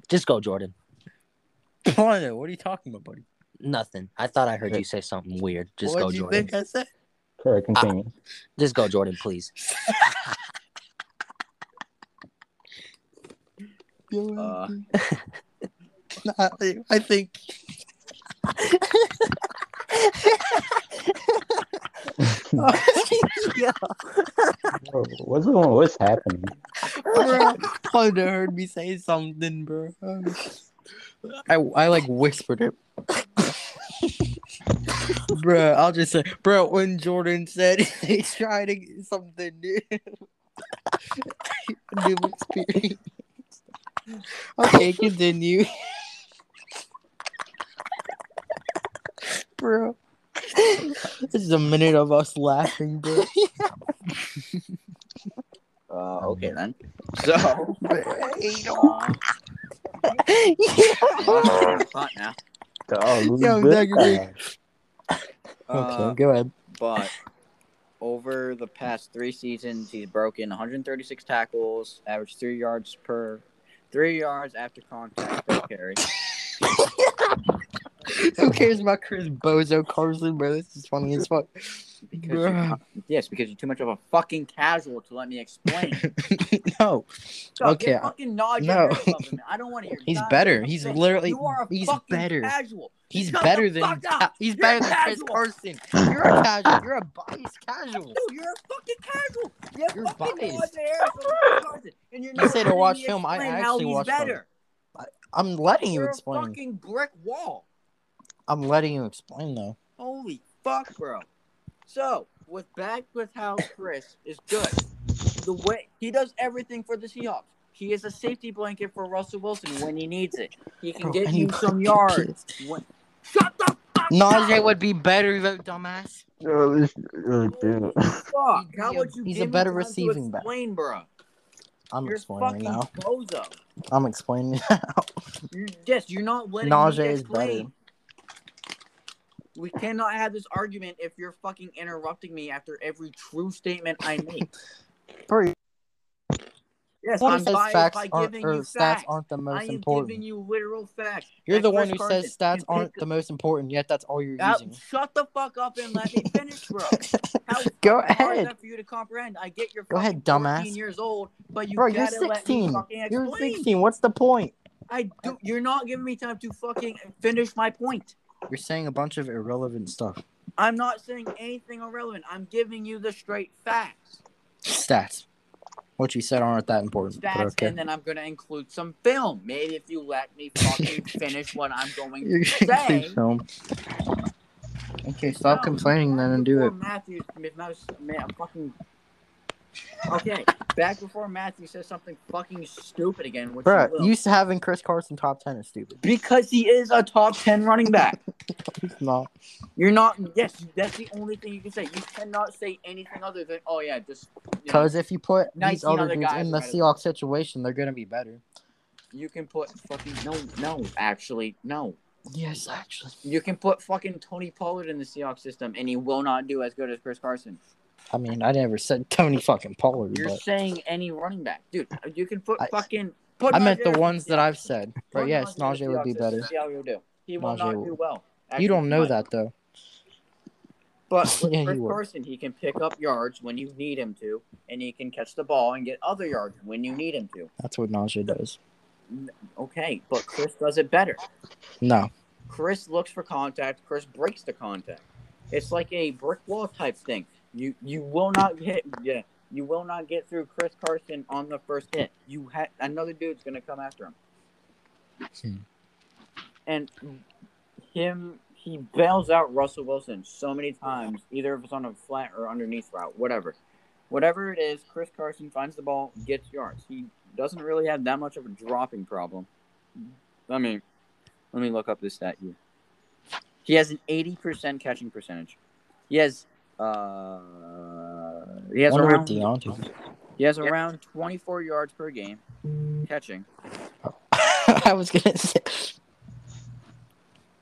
Just go, Jordan. what are you talking about, buddy? Nothing. I thought I heard you say something weird. Just go, What'd you Jordan. think I said? Correct. Continue. Just go, Jordan, please. Uh, I, I think Bro, what's going? What's happening? bro, Hunter heard me say something, bro. I I like whispered it. bro, I'll just say, bro, when Jordan said he tried to get something new, new experience. Okay, continue. bro, this is a minute of us laughing, bro. uh, okay then. So, I'm hot now. Dog, Yo, this Dagger? Okay, Uh, go ahead. but over the past three seasons, he's broken 136 tackles, averaged three yards per, three yards after contact per carry. Who cares about Chris Bozo Carson, bro? This is funny as fuck. Because yes, because you're too much of a fucking casual to let me explain. no, Dog, Okay, you're I- fucking nod no. above. I don't want to hear. He's better. He's saying. literally- You are a he's fucking better. Casual. he's Shut better than. Ca- he's You're better than Chris. Carson. You're a casual. You're a biased casual. Dude, you're a fucking casual. You You're fucking biased. nod your head above Chris Carson, and you're You say to watch film, I actually watch film. better. I'm letting you You're a explain. fucking brick wall. I'm letting you explain though. Holy fuck, bro. So, with back with how Chris is good, the way he does everything for the Seahawks. He is a safety blanket for Russell Wilson when he needs it. He can Bro, get you you some yards. When... Shut the fuck Najee up! would be better though, dumbass. Oh, this- oh, dude. Fuck. How would you he's give a better receiving back. explain, bro? I'm You're explaining now. bozo. I'm explaining now. You're, yes, you're not letting Najee me is better. We cannot have this argument if you're fucking interrupting me after every true statement I make. Bro, Yes, one I'm biased facts by aren't giving or you stats aren't the most I am important. giving you literal facts. You're That the one who Carson says stats aren't the most important, yet that's all you're Uh, using. shut the fuck up and let me finish, bro. How Go fucking hard is ahead. for you to comprehend? I get you're Go ahead, dumbass. years old, but you Bro, you're gotta let me 16. fucking You're 16. What's the point? I do. You're not giving me time to fucking finish my point. You're saying a bunch of irrelevant stuff. I'm not saying anything irrelevant. I'm giving you the straight facts. Stats. What you said aren't that important. Stats, okay. and then I'm gonna include some film. Maybe if you let me fucking finish what I'm going to say. film. Okay, stop No, complaining then and do it. Matthew, if man, fucking. Okay, back before Matthew says something fucking stupid again, which Bro, will. you having Chris Carson top 10 is stupid. because he is a top ten running back. He's not. You're not. Yes, that's the only thing you can say. You cannot say anything other than, "Oh yeah, just." You, know, Because if you put these 19 other other dudes guys in are the better. Seahawks situation, they're going to be better. you can put fucking no, no. Actually, no. Yes, actually. You can put fucking Tony Pollard in the Seahawks system, and he will not do as good as Chris Carson. I mean, I never said Tony fucking Pollard, You're but saying any running back, dude. You can put I- fucking. Put I meant the ones that I've said. But yes, Najee would be better. See how he'll do. He will Najee not will. do well. Actually, You don't know that though. But with Yeah, you. Carson, he can pick up yards when you need him to, and he can catch the ball and get other yards when you need him to. That's what Najee does. Okay, but Chris does it better. No. Chris looks for contact. Chris breaks the contact. It's like a brick wall type thing. You you will not hit. Yeah, you will not get through Chris Carson on the first hit. You had another dude's gonna come after him. Hmm. And him, he bails out Russell Wilson so many times, either if it's on a flat or underneath route, whatever. Whatever it is, Chris Carson finds the ball, gets yards. He doesn't really have that much of a dropping problem. I mean, let me look up this stat here. He has an 80% catching percentage. He has uh he has Wonder around Diontae. he has around 24 yards per game catching. I was gonna say.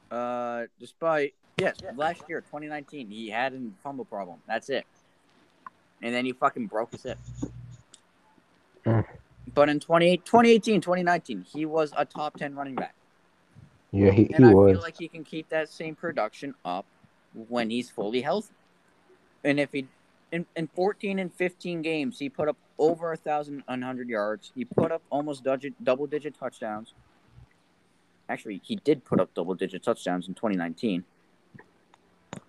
Uh despite yes, last year 2019 he had a fumble problem. That's it. And then he fucking broke his hip. Hmm. But in 20, 2018, 2019, he was a top 10 running back. Yeah, he, he and I was. feel like he can keep that same production up when he's fully healthy. And if he in, in 14 and 15 games, he put up over a thousand hundred yards. He put up almost double double digit touchdowns. Actually, he did put up double digit touchdowns in 2019.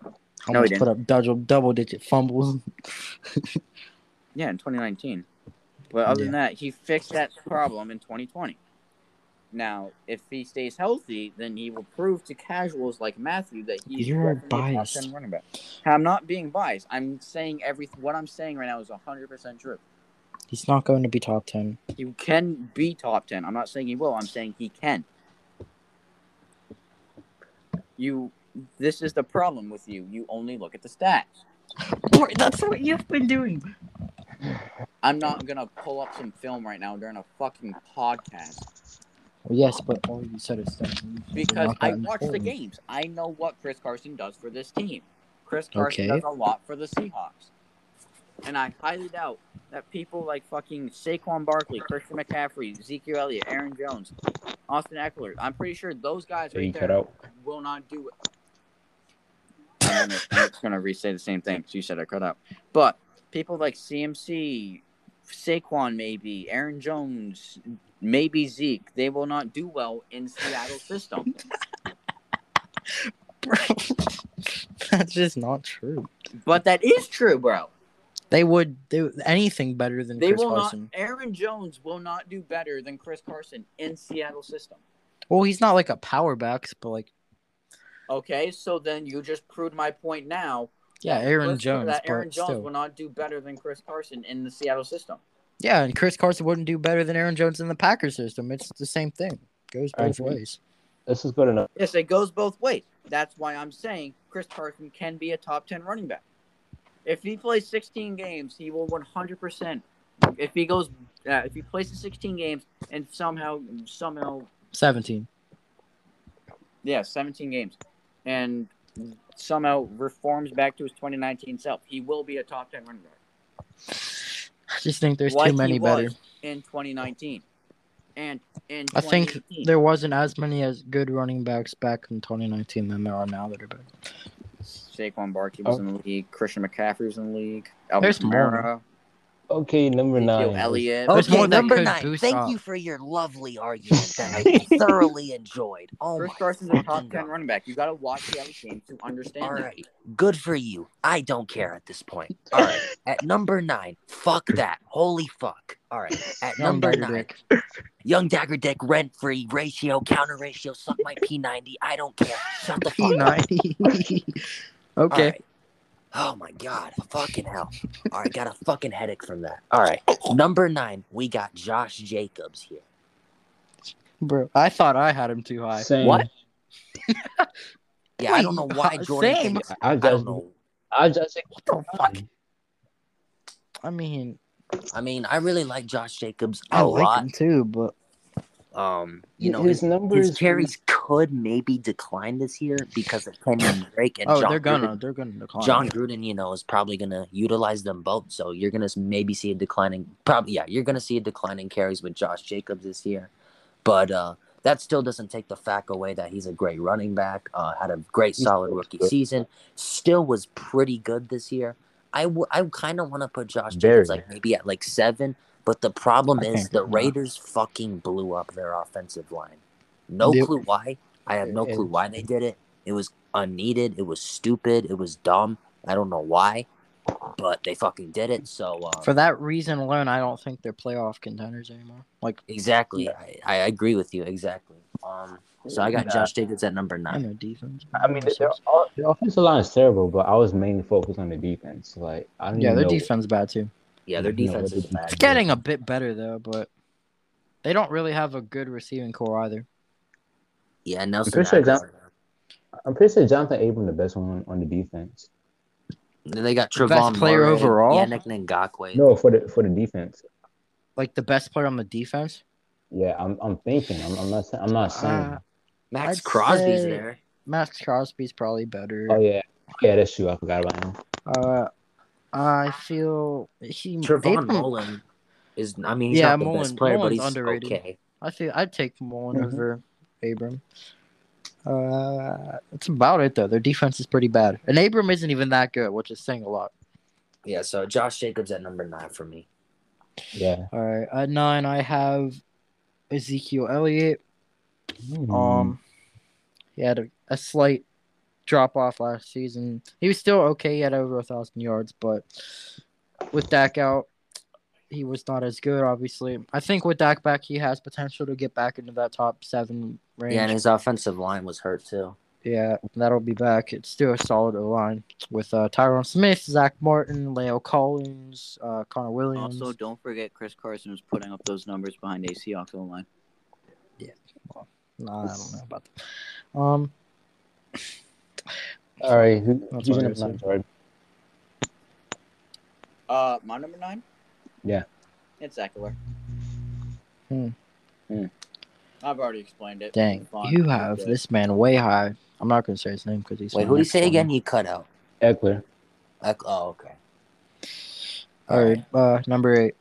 No, he Almost didn't. put up double double digit fumbles. Yeah, in 2019. But other than that, he fixed that problem in 2020. Now, if he stays healthy, then he will prove to casuals like Matthew that he's You're definitely a top biased. 10 running back. I'm not being biased. I'm saying every what I'm saying right now is 100% true. He's not going to be top ten. He can be top 10. I'm not saying he will. I'm saying he can. You this is the problem with you. You only look at the stats. That's what you've been doing. I'm not going to pull up some film right now during a fucking podcast. Well, yes, but all you said is that because I that watch the games. I know what Chris Carson does for this team. Chris Carson Okay. does a lot for the Seahawks. And I highly doubt that people like fucking Saquon Barkley, Christian McCaffrey, Ezekiel Elliott, Aaron Jones, Austin Ekeler, I'm pretty sure those guys right there out. will not do it. I'm, gonna, I'm just going to re-say the same thing 'cause you said I cut out. But people like CMC, Saquon maybe, Aaron Jones, maybe Zeke, they will not do well in Seattle's system. bro, That's just not true. But that is true, bro. They would do anything better than They Chris will Carson. not. Aaron Jones will not do better than Chris Carson in Seattle system. Well, he's not like a power back, but like Okay, so then you just proved my point now. yeah, Aaron Jones, That Aaron Jones still. will not do better than Chris Carson in the Seattle system. Yeah, and Chris Carson wouldn't do better than Aaron Jones in the Packers system. It's the same thing. Goes I both agree. ways. Let's just go to another. Yes, it goes both ways. That's why I'm saying Chris Carson can be a top 10 running back. If he plays 16 games, he will 100%. If he goes, uh, if he plays the 16 games and somehow, somehow, Seventeen. yeah, 17 games, and somehow reforms back to his 2019 self, he will be a top 10 running back. I just think there's Like too many better. in 2019. And in I think there wasn't as many as good running backs back in 2019 than there are now that are better. Saquon Barkley was Oh. in the oh. league. Christian McCaffrey was in the league. Alvin There's more. Kamara, Okay, number Ezekiel nine. Elliott. There's Okay, more that number could nine. boost Thank up. you for your lovely argument that I thoroughly enjoyed. Oh Chris my Carson's a top fucking 10 God. running back. You got to watch the other games to understand All that. right, good for you. I don't care at this point. All right, at number nine, fuck that. Holy fuck. All right, at Young number Dagger nine, young dagger dick, rent free, ratio, counter ratio, suck my P90. I don't care. Shut the fuck up. P90. Okay. right. Oh my god, fucking hell. All right, got a fucking headache from that. All right, number nine, we got Josh Jacobs here. Bro, I thought I had him too high. Same. What? Yeah, I don't know why uh, Jordan. same. thinks- I I just, don't know. I just What the fuck? I mean, I mean, I really like Josh Jacobs I a like lot. him too, but Um, you know, his his, numbers. his carries could maybe decline this year because of Kenyan Drake and oh, Jon they're gonna, Gruden. they're gonna decline. Jon Gruden, you know, is probably gonna utilize them both. So you're gonna maybe see a declining. Probably, yeah, you're gonna see a declining carries with Josh Jacobs this year. But uh, that still doesn't take the fact away that he's a great running back. Uh, had a great, solid rookie good. season. Still was pretty good this year. I, w- I kind of want to put Josh Very. Jacobs like maybe at like seven. But the problem I is the do that. Raiders fucking blew up their offensive line. No Yep. clue why. I have no It- clue why they did it. It was unneeded. It was stupid. It was dumb. I don't know why, but they fucking did it. So um, For that reason alone, I don't think they're playoff contenders anymore. Like, exactly, I, I agree with you exactly. Um, so I got Yeah. Josh Jacobs at number I nine. know defense. I mean, their, their offensive line is terrible, but I was mainly focused on the defense. Like, I don't Yeah, even their know- defense bad too. Yeah, their You know, defense what is the bad. It's getting a bit better though, but they don't really have a good receiving core either. Yeah, Nelson. pretty sure Agholor. I'm pretty sure Johnathan Abram the best one on the defense. Then they got The best player Murray, overall? Yannick Ngakoue. No, for the for the defense. Like the best player on the defense. Yeah, I'm I'm thinking. I'm, I'm not saying. I'm not saying. Uh, Maxx I'd Crosby's say- there. Maxx Crosby's probably better. oh yeah, yeah, that's true. I forgot about him. Uh, I feel he. Trayvon Mullen is. I mean, he's Yeah, not the Mullen- best player, but Mullen's he's underrated. okay. I feel I'd take Mullen Mhm. over Abram. Uh, that's about it though. Their defense is pretty bad, and Abram isn't even that good, which is saying a lot. Yeah, so Josh Jacobs at number nine for me. Yeah. All right, at nine I have Ezekiel Elliott. Hmm. Um, he had a, a slight drop off last season. He was still okay. He had over a thousand yards, but with Dak out, he was not as good. Obviously, I think with Dak back, he has potential to get back into that top seven range. Yeah, and his offensive line was hurt too. Yeah, that'll be back. It's still a solid line with uh, Tyron Smith, Zack Martin, La'el Collins, uh, Connor Williams. Also, don't forget Chris Carson was putting up those numbers behind a Seahawks O line. Nah, I don't know about that. Um, All right. Who, who's what your number nine, said. Jordan? Uh, my number nine. Yeah. It's Ekeler. Hmm. Hmm. I've already explained it. dang, you have this man way high. I'm not gonna say his name because he's. Wait, my who did he next say again? He cut out. Ekeler. Like, oh, okay. All right, uh, number eight.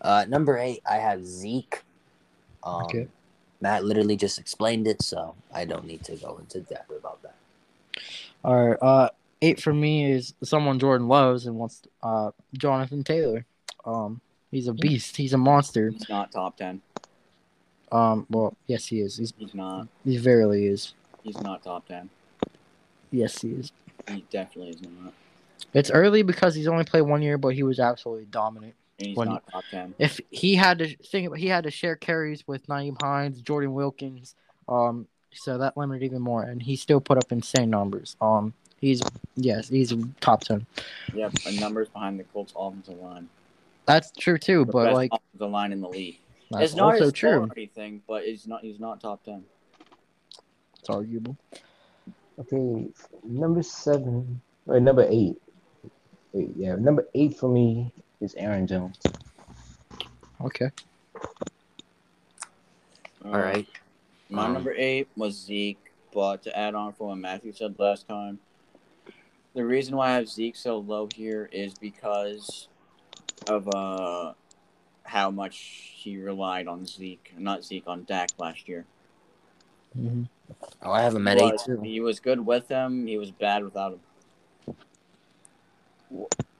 Uh, number eight, I have Zeke. Um, Okay. Matt literally just explained it, so I don't need to go into depth about that. All right, uh, eight for me is someone Jordan loves and wants. Uh, Jonathan Taylor. Um, he's a beast. He's a monster. He's not top ten. Um, well, yes, he is. He's He's not. he verily is. He's not top ten. Yes, he is. He definitely is not. It's early because he's only played one year, but he was absolutely dominant. And he's When- not top ten. If he had to think, about, he had to share carries with Nyheim Hines, Jordan Wilkins. Um, so that limited even more, and he still put up insane numbers. Um, he's yes, he's top ten. Yeah, and numbers behind the Colts offensive line. That's true too, The but best like the line in the league. that's it's not also true. or anything, but it's not. He's not top ten. It's arguable. Okay. Number seven. Or number eight. Wait, yeah. Number eight for me is Aaron Jones. Okay. All right. My Um, number eight was Zeke, but to add on from what Matthew said last time, the reason why I have Zeke so low here is because of uh how much he relied on Zeke, not Zeke, on Dak last year. hmm Oh, I have him at He eight was, too. he was good with him. He was bad without him.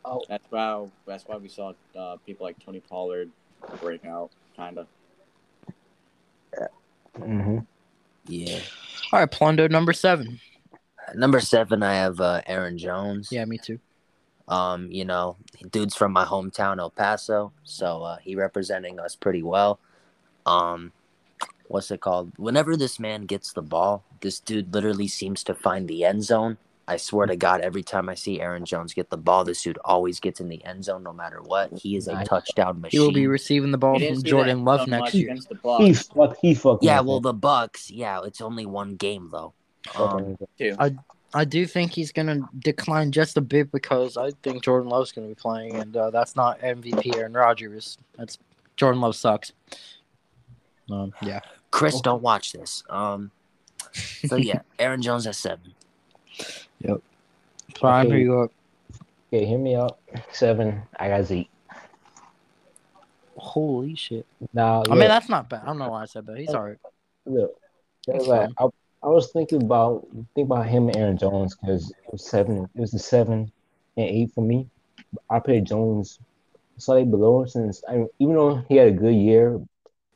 Oh. That's why. That's why we saw uh, people like Tony Pollard break out, kind of. Mm-hmm. Yeah. All right, Plundo number seven. Number seven, I have uh, Aaron Jones. Yeah, me too. Um, you know, dude's from my hometown, El Paso, so uh, he representing us pretty well. Um, what's it called? Whenever this man gets the ball, this dude literally seems to find the end zone. I swear to God, every time I see Aaron Jones get the ball, this dude always gets in the end zone, no matter what. He is a Nice. touchdown machine. He will be receiving the ball from Jordan Love so next year. against the He Bucs fuck. He fucking. yeah, well, the Bucs. Yeah, it's only one game though. Um, too. I do think he's gonna decline just a bit because I think Jordan Love's gonna be playing, and uh, that's not MVP Aaron Rodgers. That's Jordan Love sucks. Um, yeah. Chris, Okay. don't watch this. Um, so yeah, Aaron Jones at seven. Prime, Okay. who you got? Okay, hear me out. Seven. I got Zeke. Holy shit! Now, I mean, that's not bad. I don't know why I said that. He's alright. look. That's That's like, I, I was thinking about think about him and Aaron Jones because it was seven. It was the seven and eight for me. I played Jones slightly below since I even though he had a good year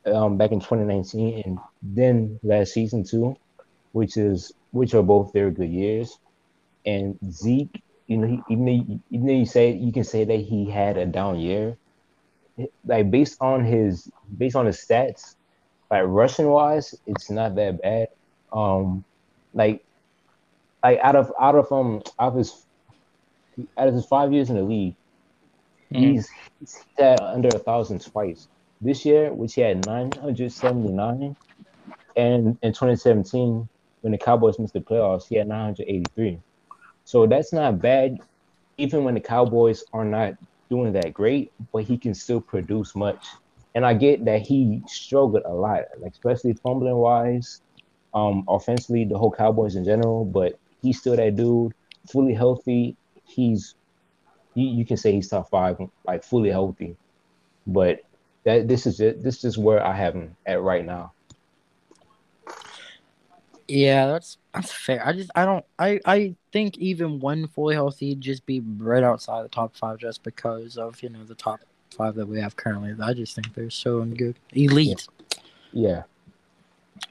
um, back in 2019 and then last season too, which is which are both very good years. And Zeke, you know, he, even though you, even though you say you can say that he had a down year, like based on his based on his stats, like rushing wise, it's not that bad. Um, like like out of out of um out of his out of his five years in the league, Mhm. he's he's had under a thousand twice. This year, which he had nine hundred seventy nine, and in twenty seventeen, when the Cowboys missed the playoffs, he had nine hundred eighty three. So that's not bad, even when the Cowboys are not doing that great, but he can still produce much. And I get that he struggled a lot, like especially fumbling wise, um, offensively, the whole Cowboys in general. But he's still that dude, fully healthy. He's you, you can say he's top five, like fully healthy. But that this is it. This is where I have him at right now. Yeah, that's That's fair. I just I don't I I think even when fully healthy, he'd just be right outside the top five just because of you know the top five that we have currently. I just think they're so good, elite. Yeah.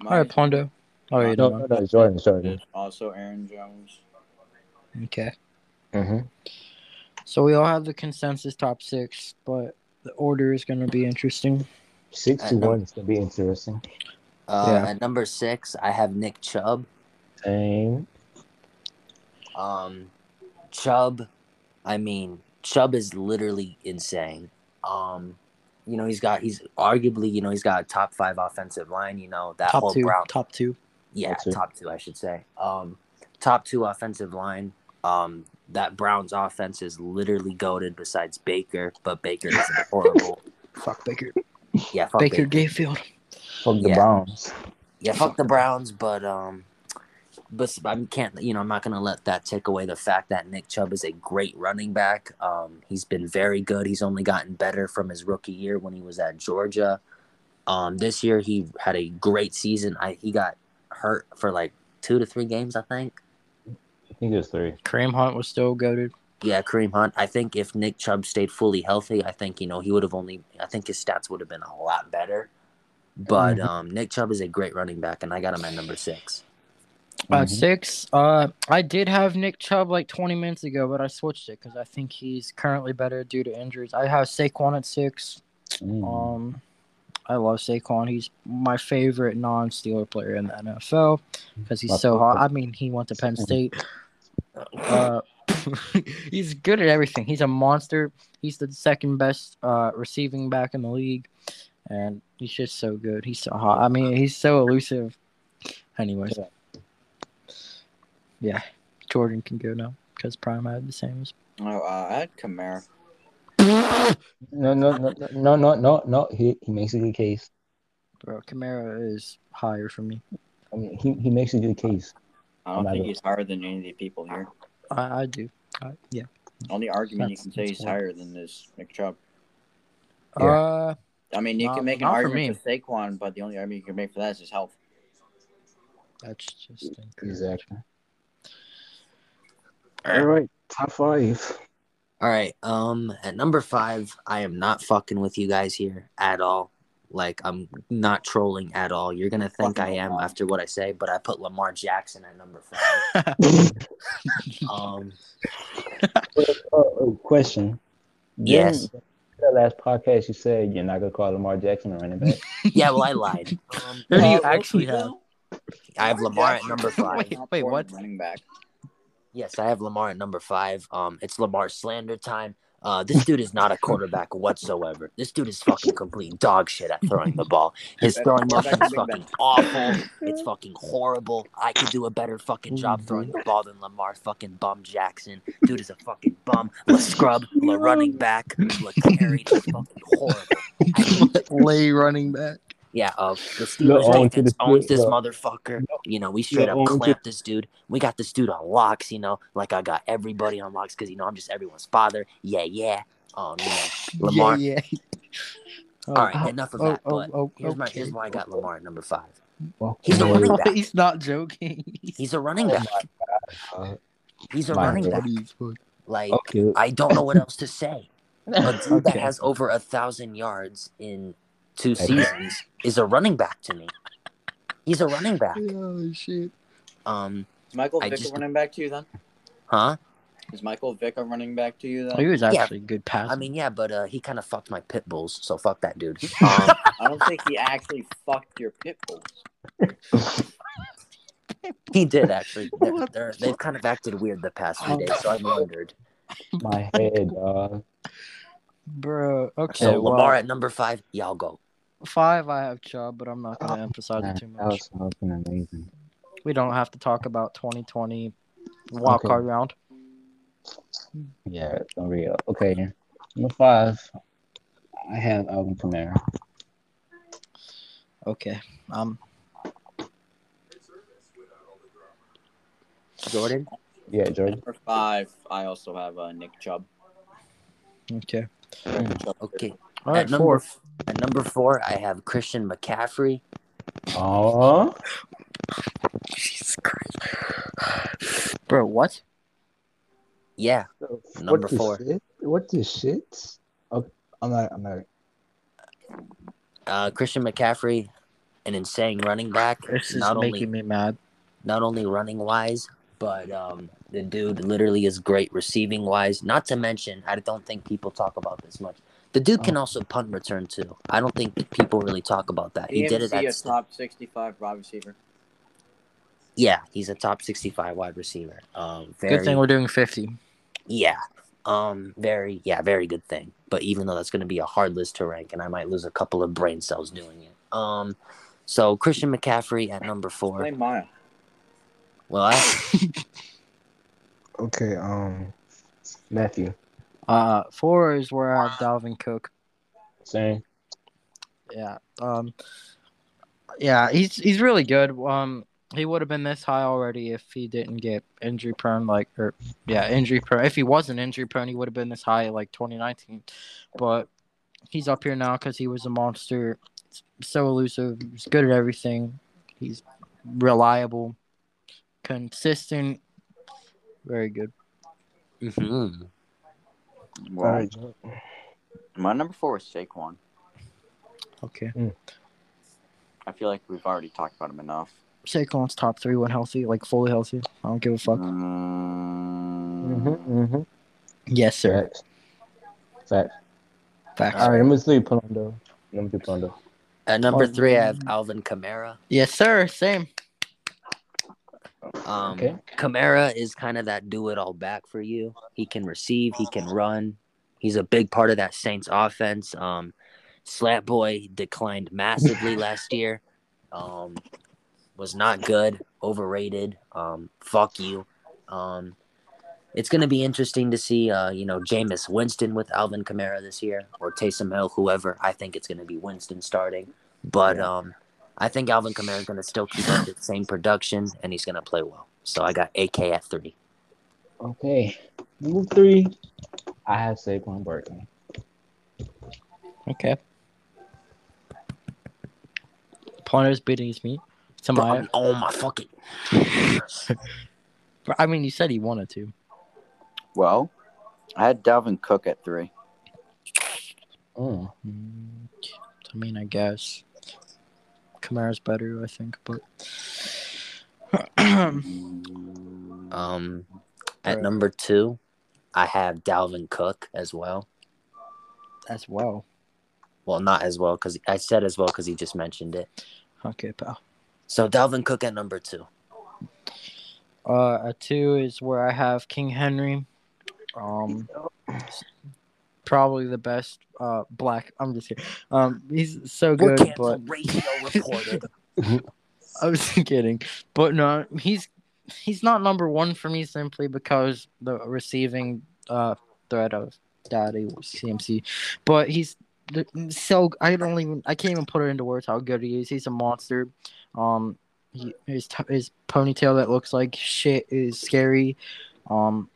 All right, Pondo. Oh, yeah, No, no, no, no, Jordan, Jordan. Also, Aaron Jones. okay. Mm-hmm. So we all have the consensus top six, but the order is going to be interesting. Six to one is gonna be interesting. Uh, Yeah. At number six, I have Nick Chubb. Same. Um, Chubb, I mean, Chubb is literally insane. Um, you know, he's got he's arguably, you know, he's got a top five offensive line. You know that top whole two. Brown, Top two. yeah, Top two. top two, I should say. Um, top two offensive line. Um, that Browns offense is literally goaded. Besides Baker, but Baker is horrible. Fuck Baker. Yeah, fuck Baker Baker. Gayfield. Fuck the Yeah. Browns. Yeah, fuck the Browns, but um, but I can't. You know, I'm not gonna let that take away the fact that Nick Chubb is a great running back. Um, he's been very good. He's only gotten better from his rookie year when he was at Georgia. Um, this year he had a great season. I he got hurt for like two to three games, I think. I think it was three. Kareem Hunt was still goaded. Yeah, Kareem Hunt. I think if Nick Chubb stayed fully healthy, I think you know he would have only. I think his stats would have been a lot better. But Mhm. um, Nick Chubb is a great running back, and I got him at number six. At Mhm. six, uh, I did have Nick Chubb like 20 minutes ago, but I switched it because I think he's currently better due to injuries. I have Saquon at six. Mm. Um, I love Saquon. He's my favorite non-Steeler player in the NFL because he's so hot. I mean, he went to Penn State. Uh, he's good at everything. He's a monster. He's the second best uh, receiving back in the league, and he's just so good. He's so hot. I mean, he's so elusive. Anyways, yeah, Jordan can go now because Prime had the same. as- Oh, uh, I had Kamara. No, no, no, no, no, no, no, no. He he makes a good case. Bro, Kamara is higher for me. I mean, he, he makes a good case. I don't think he's higher than any of the people here. I, I do. I, yeah. Only argument you can say he's fair. higher than is Nick Chubb. Yeah. Uh, I mean, you Not- can make an not for argument me. for Saquon, but the only argument you can make for that is his health. that's just incorrect. Exactly. All right, top five. All right. Um, at number five, I am not fucking with you guys here at all. Like I'm not trolling at all. You're gonna think I am after what I say, but I put Lamar Jackson at number five. um, Uh, uh, question. Yes. Didn't- The last podcast you said you're not gonna call Lamar Jackson a running back. yeah, well, I lied. Um, Who do you Uh, actually have? I have Lamar at number five. Wait, wait, what? Running back. Yes, I have Lamar at number five. Um, it's Lamar slander time. Uh, this dude is not a quarterback whatsoever. This dude is fucking complete dog shit at throwing the ball. His throwing motion quarterback is fucking awful. It's fucking horrible. I could do a better fucking job throwing the ball than Lamar fucking bum Jackson. Dude is a fucking bum. La scrub, la running back, la carry. He's fucking horrible. Lay running back. Yeah, uh, the Steelers defense the owns this no. motherfucker. You know, we straight No, up clamped this dude. We got this dude on locks. You know, like I got everybody on locks because you know I'm just everyone's father. Yeah, yeah. Um, you know, Lamar. Yeah, yeah. Oh, All right, enough of oh, that. oh, but oh, here's my okay. here's why I got Lamar at number five. Well, He's a running back. He's not joking. He's a running back. uh, He's a running back. Like Okay. I don't know what else to say. A dude that has over a thousand yards in two seasons is a running back to me. He's a running back. Oh shit. Um, Is Michael I Vick just- a running back to you then? huh? Is Michael Vick a running back to you Oh, he then? was Yeah. actually a good pass. I mean, yeah, but uh, he kind of fucked my pit bulls, so fuck that dude. Um, I don't think he actually fucked your pit bulls. he did actually. They're, they're, they've kind of acted weird the past few days, so I'm wondered. My head, dog. bro. Okay, So well, Lamar at number five, y'all go. Five. I have Chubb, but I'm not gonna emphasize Man, it too that much. was fucking amazing. We don't have to talk about 2020 wild Okay. card round. Yeah, it's unreal. Okay, number five. I have Alvin Kamara. Okay. Um. Jordan. Yeah, Jordan. Number five, I also have uh, Nick Chubb. Okay. Nick Chubb. Okay. All at number Four. at number four, I have Christian McCaffrey. Oh, Jesus Christ. Bro, what? Yeah, What Number the four. Shit? What the shit? Okay, I'm not. I'm not. uh, Christian McCaffrey, an insane running back. This is not making only me mad. not only running wise, but um, the dude literally is great receiving wise. Not to mention, I don't think people talk about this much. The dude can also punt return too. I don't think people really talk about that. He did it EMC, at a top 65 wide receiver. yeah. He's a top sixty-five wide receiver. Um, very Good thing we're doing 50. yeah. Um, very yeah, very good thing. But even though that's going to be a hard list to rank, and I might lose a couple of brain cells doing it. Um, so Christian McCaffrey at number four. Play Maya. Well, I, Okay. Um, Matthew. Uh, four is where I have Dalvin Cook. Same. Yeah. Um. Yeah, he's he's really good. Um, he would have been this high already if he didn't get injury prone. Like, or yeah, injury prone. If he wasn't injury prone, he would have been this high like 2019. But he's up here now because he was a monster. So elusive. He's good at everything. He's reliable, consistent. Very good. Mhm. Well, All right. my number four is Saquon. Okay. I feel like we've already talked about him enough. Saquon's top three when healthy, like fully healthy. I don't give a fuck. Mm, Mm-hmm, mm-hmm. Yes, sir. Facts. Facts. Facts. All right. Number three, Pondo. Number two, Pondo. At number three, I have. Alvin Kamara. Yes, sir. Same. Um, Okay. Kamara is kind of that do it all back for you. He can receive, he can run. He's a big part of that Saints offense. Um, Slat Boy declined massively last year. Um, was not good, overrated. Um, fuck you. Um, it's going to be interesting to see, uh, you know, Jameis Winston with Alvin Kamara this year or Taysom Hill, whoever. I think it's going to be Winston starting. But um, I think Alvin Kamara is going to still keep up the same production and he's going to play well. So I got AK at three. Okay. Number three, I have Saquon Barkley. Okay. Punter's beating his meat. To my, I'm- oh my fucking. I mean, you said he wanted to. Well, I had Dalvin Cook at three. Mm. Mm, I mean, I guess Kamara's better, I think, but Um, at Right. number two, I have Dalvin Cook as well. as well. Well, not as well because I said as well because he just mentioned it. Okay, pal. So Dalvin Cook at number two. Uh, a two is where I have King Henry. Um, probably the best uh black. I'm just kidding. Um, he's so We're good, but ratio reported. I was kidding. But no, he's he's not number one for me simply because the receiving uh threat of Daddy CMC. But he's so I don't even I can't even put it into words how good he is. He's a monster. Um, he, his his ponytail that looks like shit is scary. Um,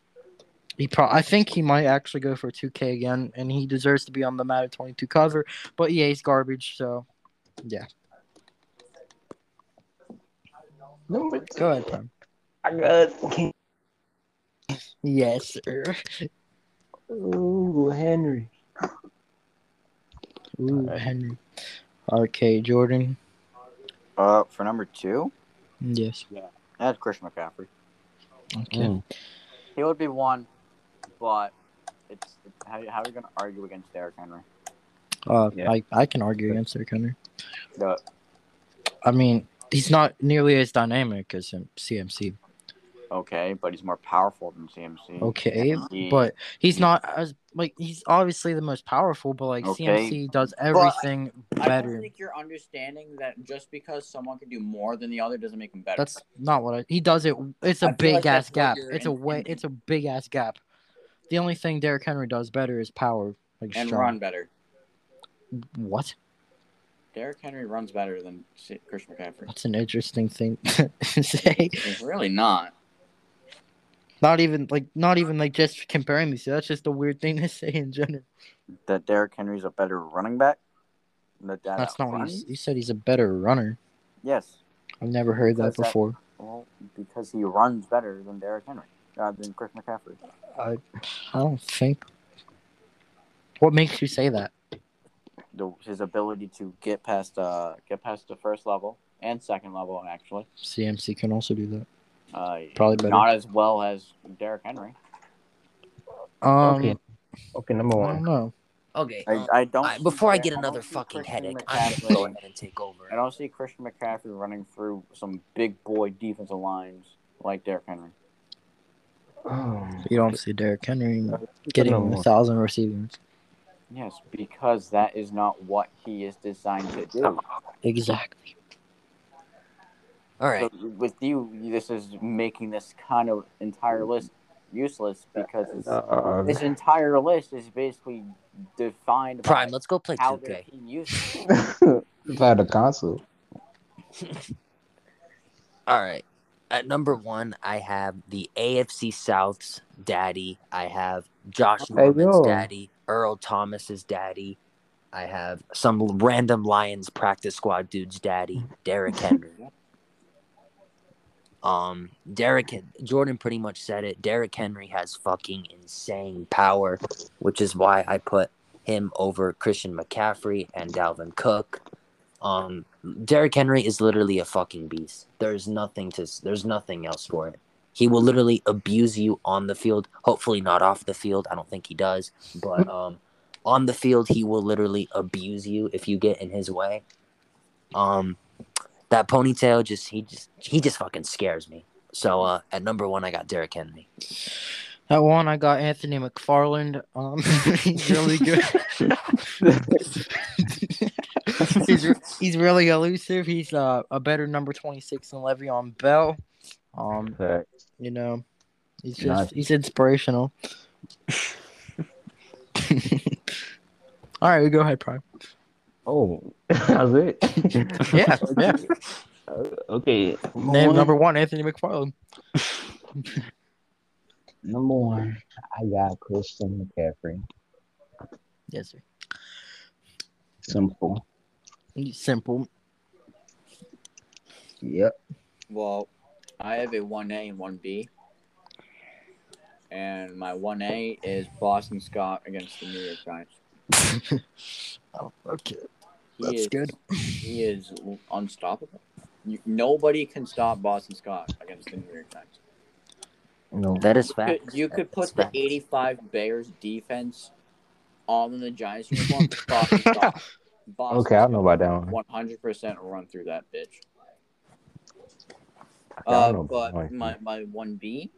he pro- I think he might actually go for 2K again, and he deserves to be on the Madden 22 cover. But yeah, he's garbage. So yeah, Number two, go ahead, Prime. I got Yes, sir. Ooh, Henry. Ooh, Henry. Okay, Jordan. Uh, for number two, Yes. I had Christian McCaffrey. Okay. Mm. He would be one, but it's, it's how, how are you going to argue against Derrick Henry? Uh, Yeah. I, I can argue against Derrick Henry. The, I mean, he's not nearly as dynamic as him, CMC. okay, but he's more powerful than CMC. Okay, He- but he's not as like he's obviously the most powerful, but like Okay, CMC does everything better. I don't think you're understanding that just because someone can do more than the other doesn't make him better. That's not what I. He does it. It's I a feel big like ass gap. you're It's a way. It's a big ass gap. The only thing Derrick Henry does better is power. Like and strong. run better. What? Derrick Henry runs better than C- Christian McCaffrey. That's an interesting thing to say. He's really not. Not even like not even like just comparing these. two. That's just a weird thing to say in general. That Derrick Henry's a better running back. That that That's not what runs? you, you said. He's a better runner. Yes. I've never heard that Because that- before. Well, because he runs better than Derrick Henry, uh, than Chris McCaffrey. I, I don't think. What makes you say that? The, his ability to get past uh get past the first level and second level actually. CMC can also do that. Uh, Probably better. not as well as Derrick Henry. Um, okay. Okay, number I don't one. know. Okay. I, um, I don't. I- before I get don't another see fucking Christian headache, I'm gonna go ahead and take over. I don't see Christian McCaffrey running through some big boy defensive lines like Derrick Henry. Oh, You don't see Derrick Henry getting a thousand receivers. Yes, because that is not what he is designed to do. Exactly. All right. So with you, this is making this kind of entire list useless because Uh, this entire list is basically defined Prime, by let's go play how 2K. their team uses. Inside the console. All right. At number one, I have the AFC South's daddy. I have Josh Hey, Norman's yo. daddy, Earl Thomas's daddy. I have some random Lions practice squad dude's daddy, Derrick Henry. Um, Derrick Jordan pretty much said it. Derrick Henry has fucking insane power, which is why I put him over Christian McCaffrey and Dalvin Cook. Um, Derrick Henry is literally a fucking beast. There's nothing to. There's nothing else for it. He will literally abuse you on the field. Hopefully not off the field. I don't think he does, but um, on the field he will literally abuse you if you get in his way. Um, that ponytail just he just he just fucking scares me. So uh, at number one I got Derrick Henry. At one, I got Anthony McFarland. Um, he's really good. he's he's really elusive. He's uh, a better number twenty six than Le'Veon Bell. Um, you know, he's just Nice. he's inspirational. All right, we go ahead, Prime. Oh, that's it. Yeah, yeah. Uh, okay. Name number one, Anthony McFarland. Number one, I got Christian McCaffrey. Yes, sir. Simple. He's simple. Yep. Well, I have a one A and one B, and my one A is Boston Scott against the New York Giants. oh, okay. He That's is, good. He is unstoppable. You, nobody can stop Boston Scott against the New York Giants. No. That is You fact. could, you could put the facts. 85 Bears defense on the Giants uniform. Boston Scott. Boston Okay, I know about that one. 100% run through that bitch. Uh, don't know about that but one. my, my 1B,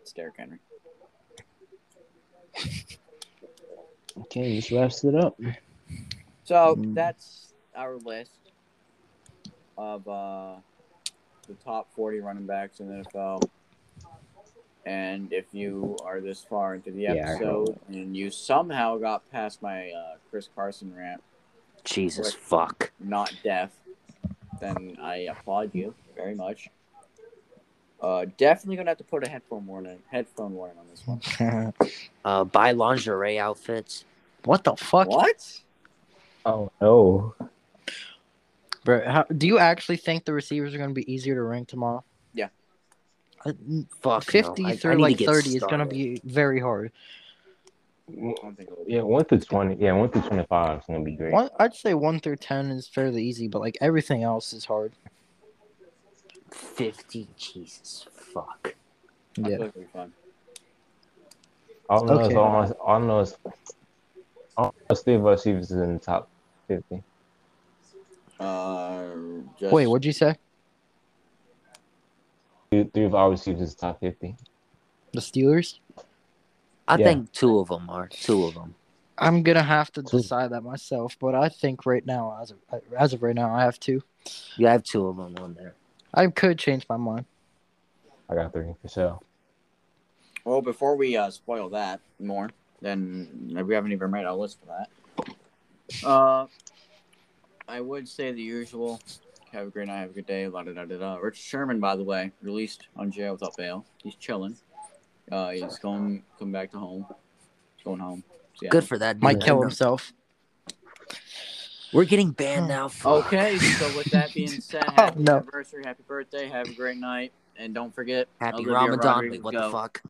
it's Derrick Henry. Okay, this wraps it up. So Mm. that's our list of uh, the top 40 running backs in the NFL. And if you are this far into the Yeah, episode and you somehow got past my uh, Chris Carson rant, Jesus fuck. not deaf, then I applaud you very much. Uh, definitely gonna have to put a headphone warning, headphone warning on this one. Uh, buy lingerie outfits. what the fuck, What? Oh no. bro? How, do you actually think the receivers are going to be easier to rank tomorrow? Yeah. Uh, Fuck. Fifty no. I- I through need to like get thirty is going to be very hard. I don't think it'll be. Yeah, one through twenty. Yeah, one through twenty-five is gonna be great. One, I'd say one through ten is fairly easy, but like everything else is hard. Fifty. Jesus fuck. Yeah. feel like it'll. All I know is Okay. all, I- all I know is all I know is three of our receivers is in the top fifty. Uh, just, Wait, what'd you say? Three, three of our receivers is top fifty. The Steelers? I Yeah. think two of them are. Two of them. I'm gonna have to decide that myself, but I think right now, as of as of right now, I have two. You have two of them on there. I could change my mind. I got three for sure. Well, before we uh, spoil that more, then we haven't even made our list for that. Uh, I would say the usual. Have a great night. Have a good day. La da da da da. Rich Sherman, by the way, released on jail without bail. He's chilling. Uh, he's going come back to home. He's going home. So, yeah. Good for that. Might kill himself. We're getting banned now. Fuck. Okay, so with that being said, Oh, happy no. anniversary, happy birthday, have a great night, and don't forget Happy Olivia Ramadan. Rodrigo Wait, what the fuck?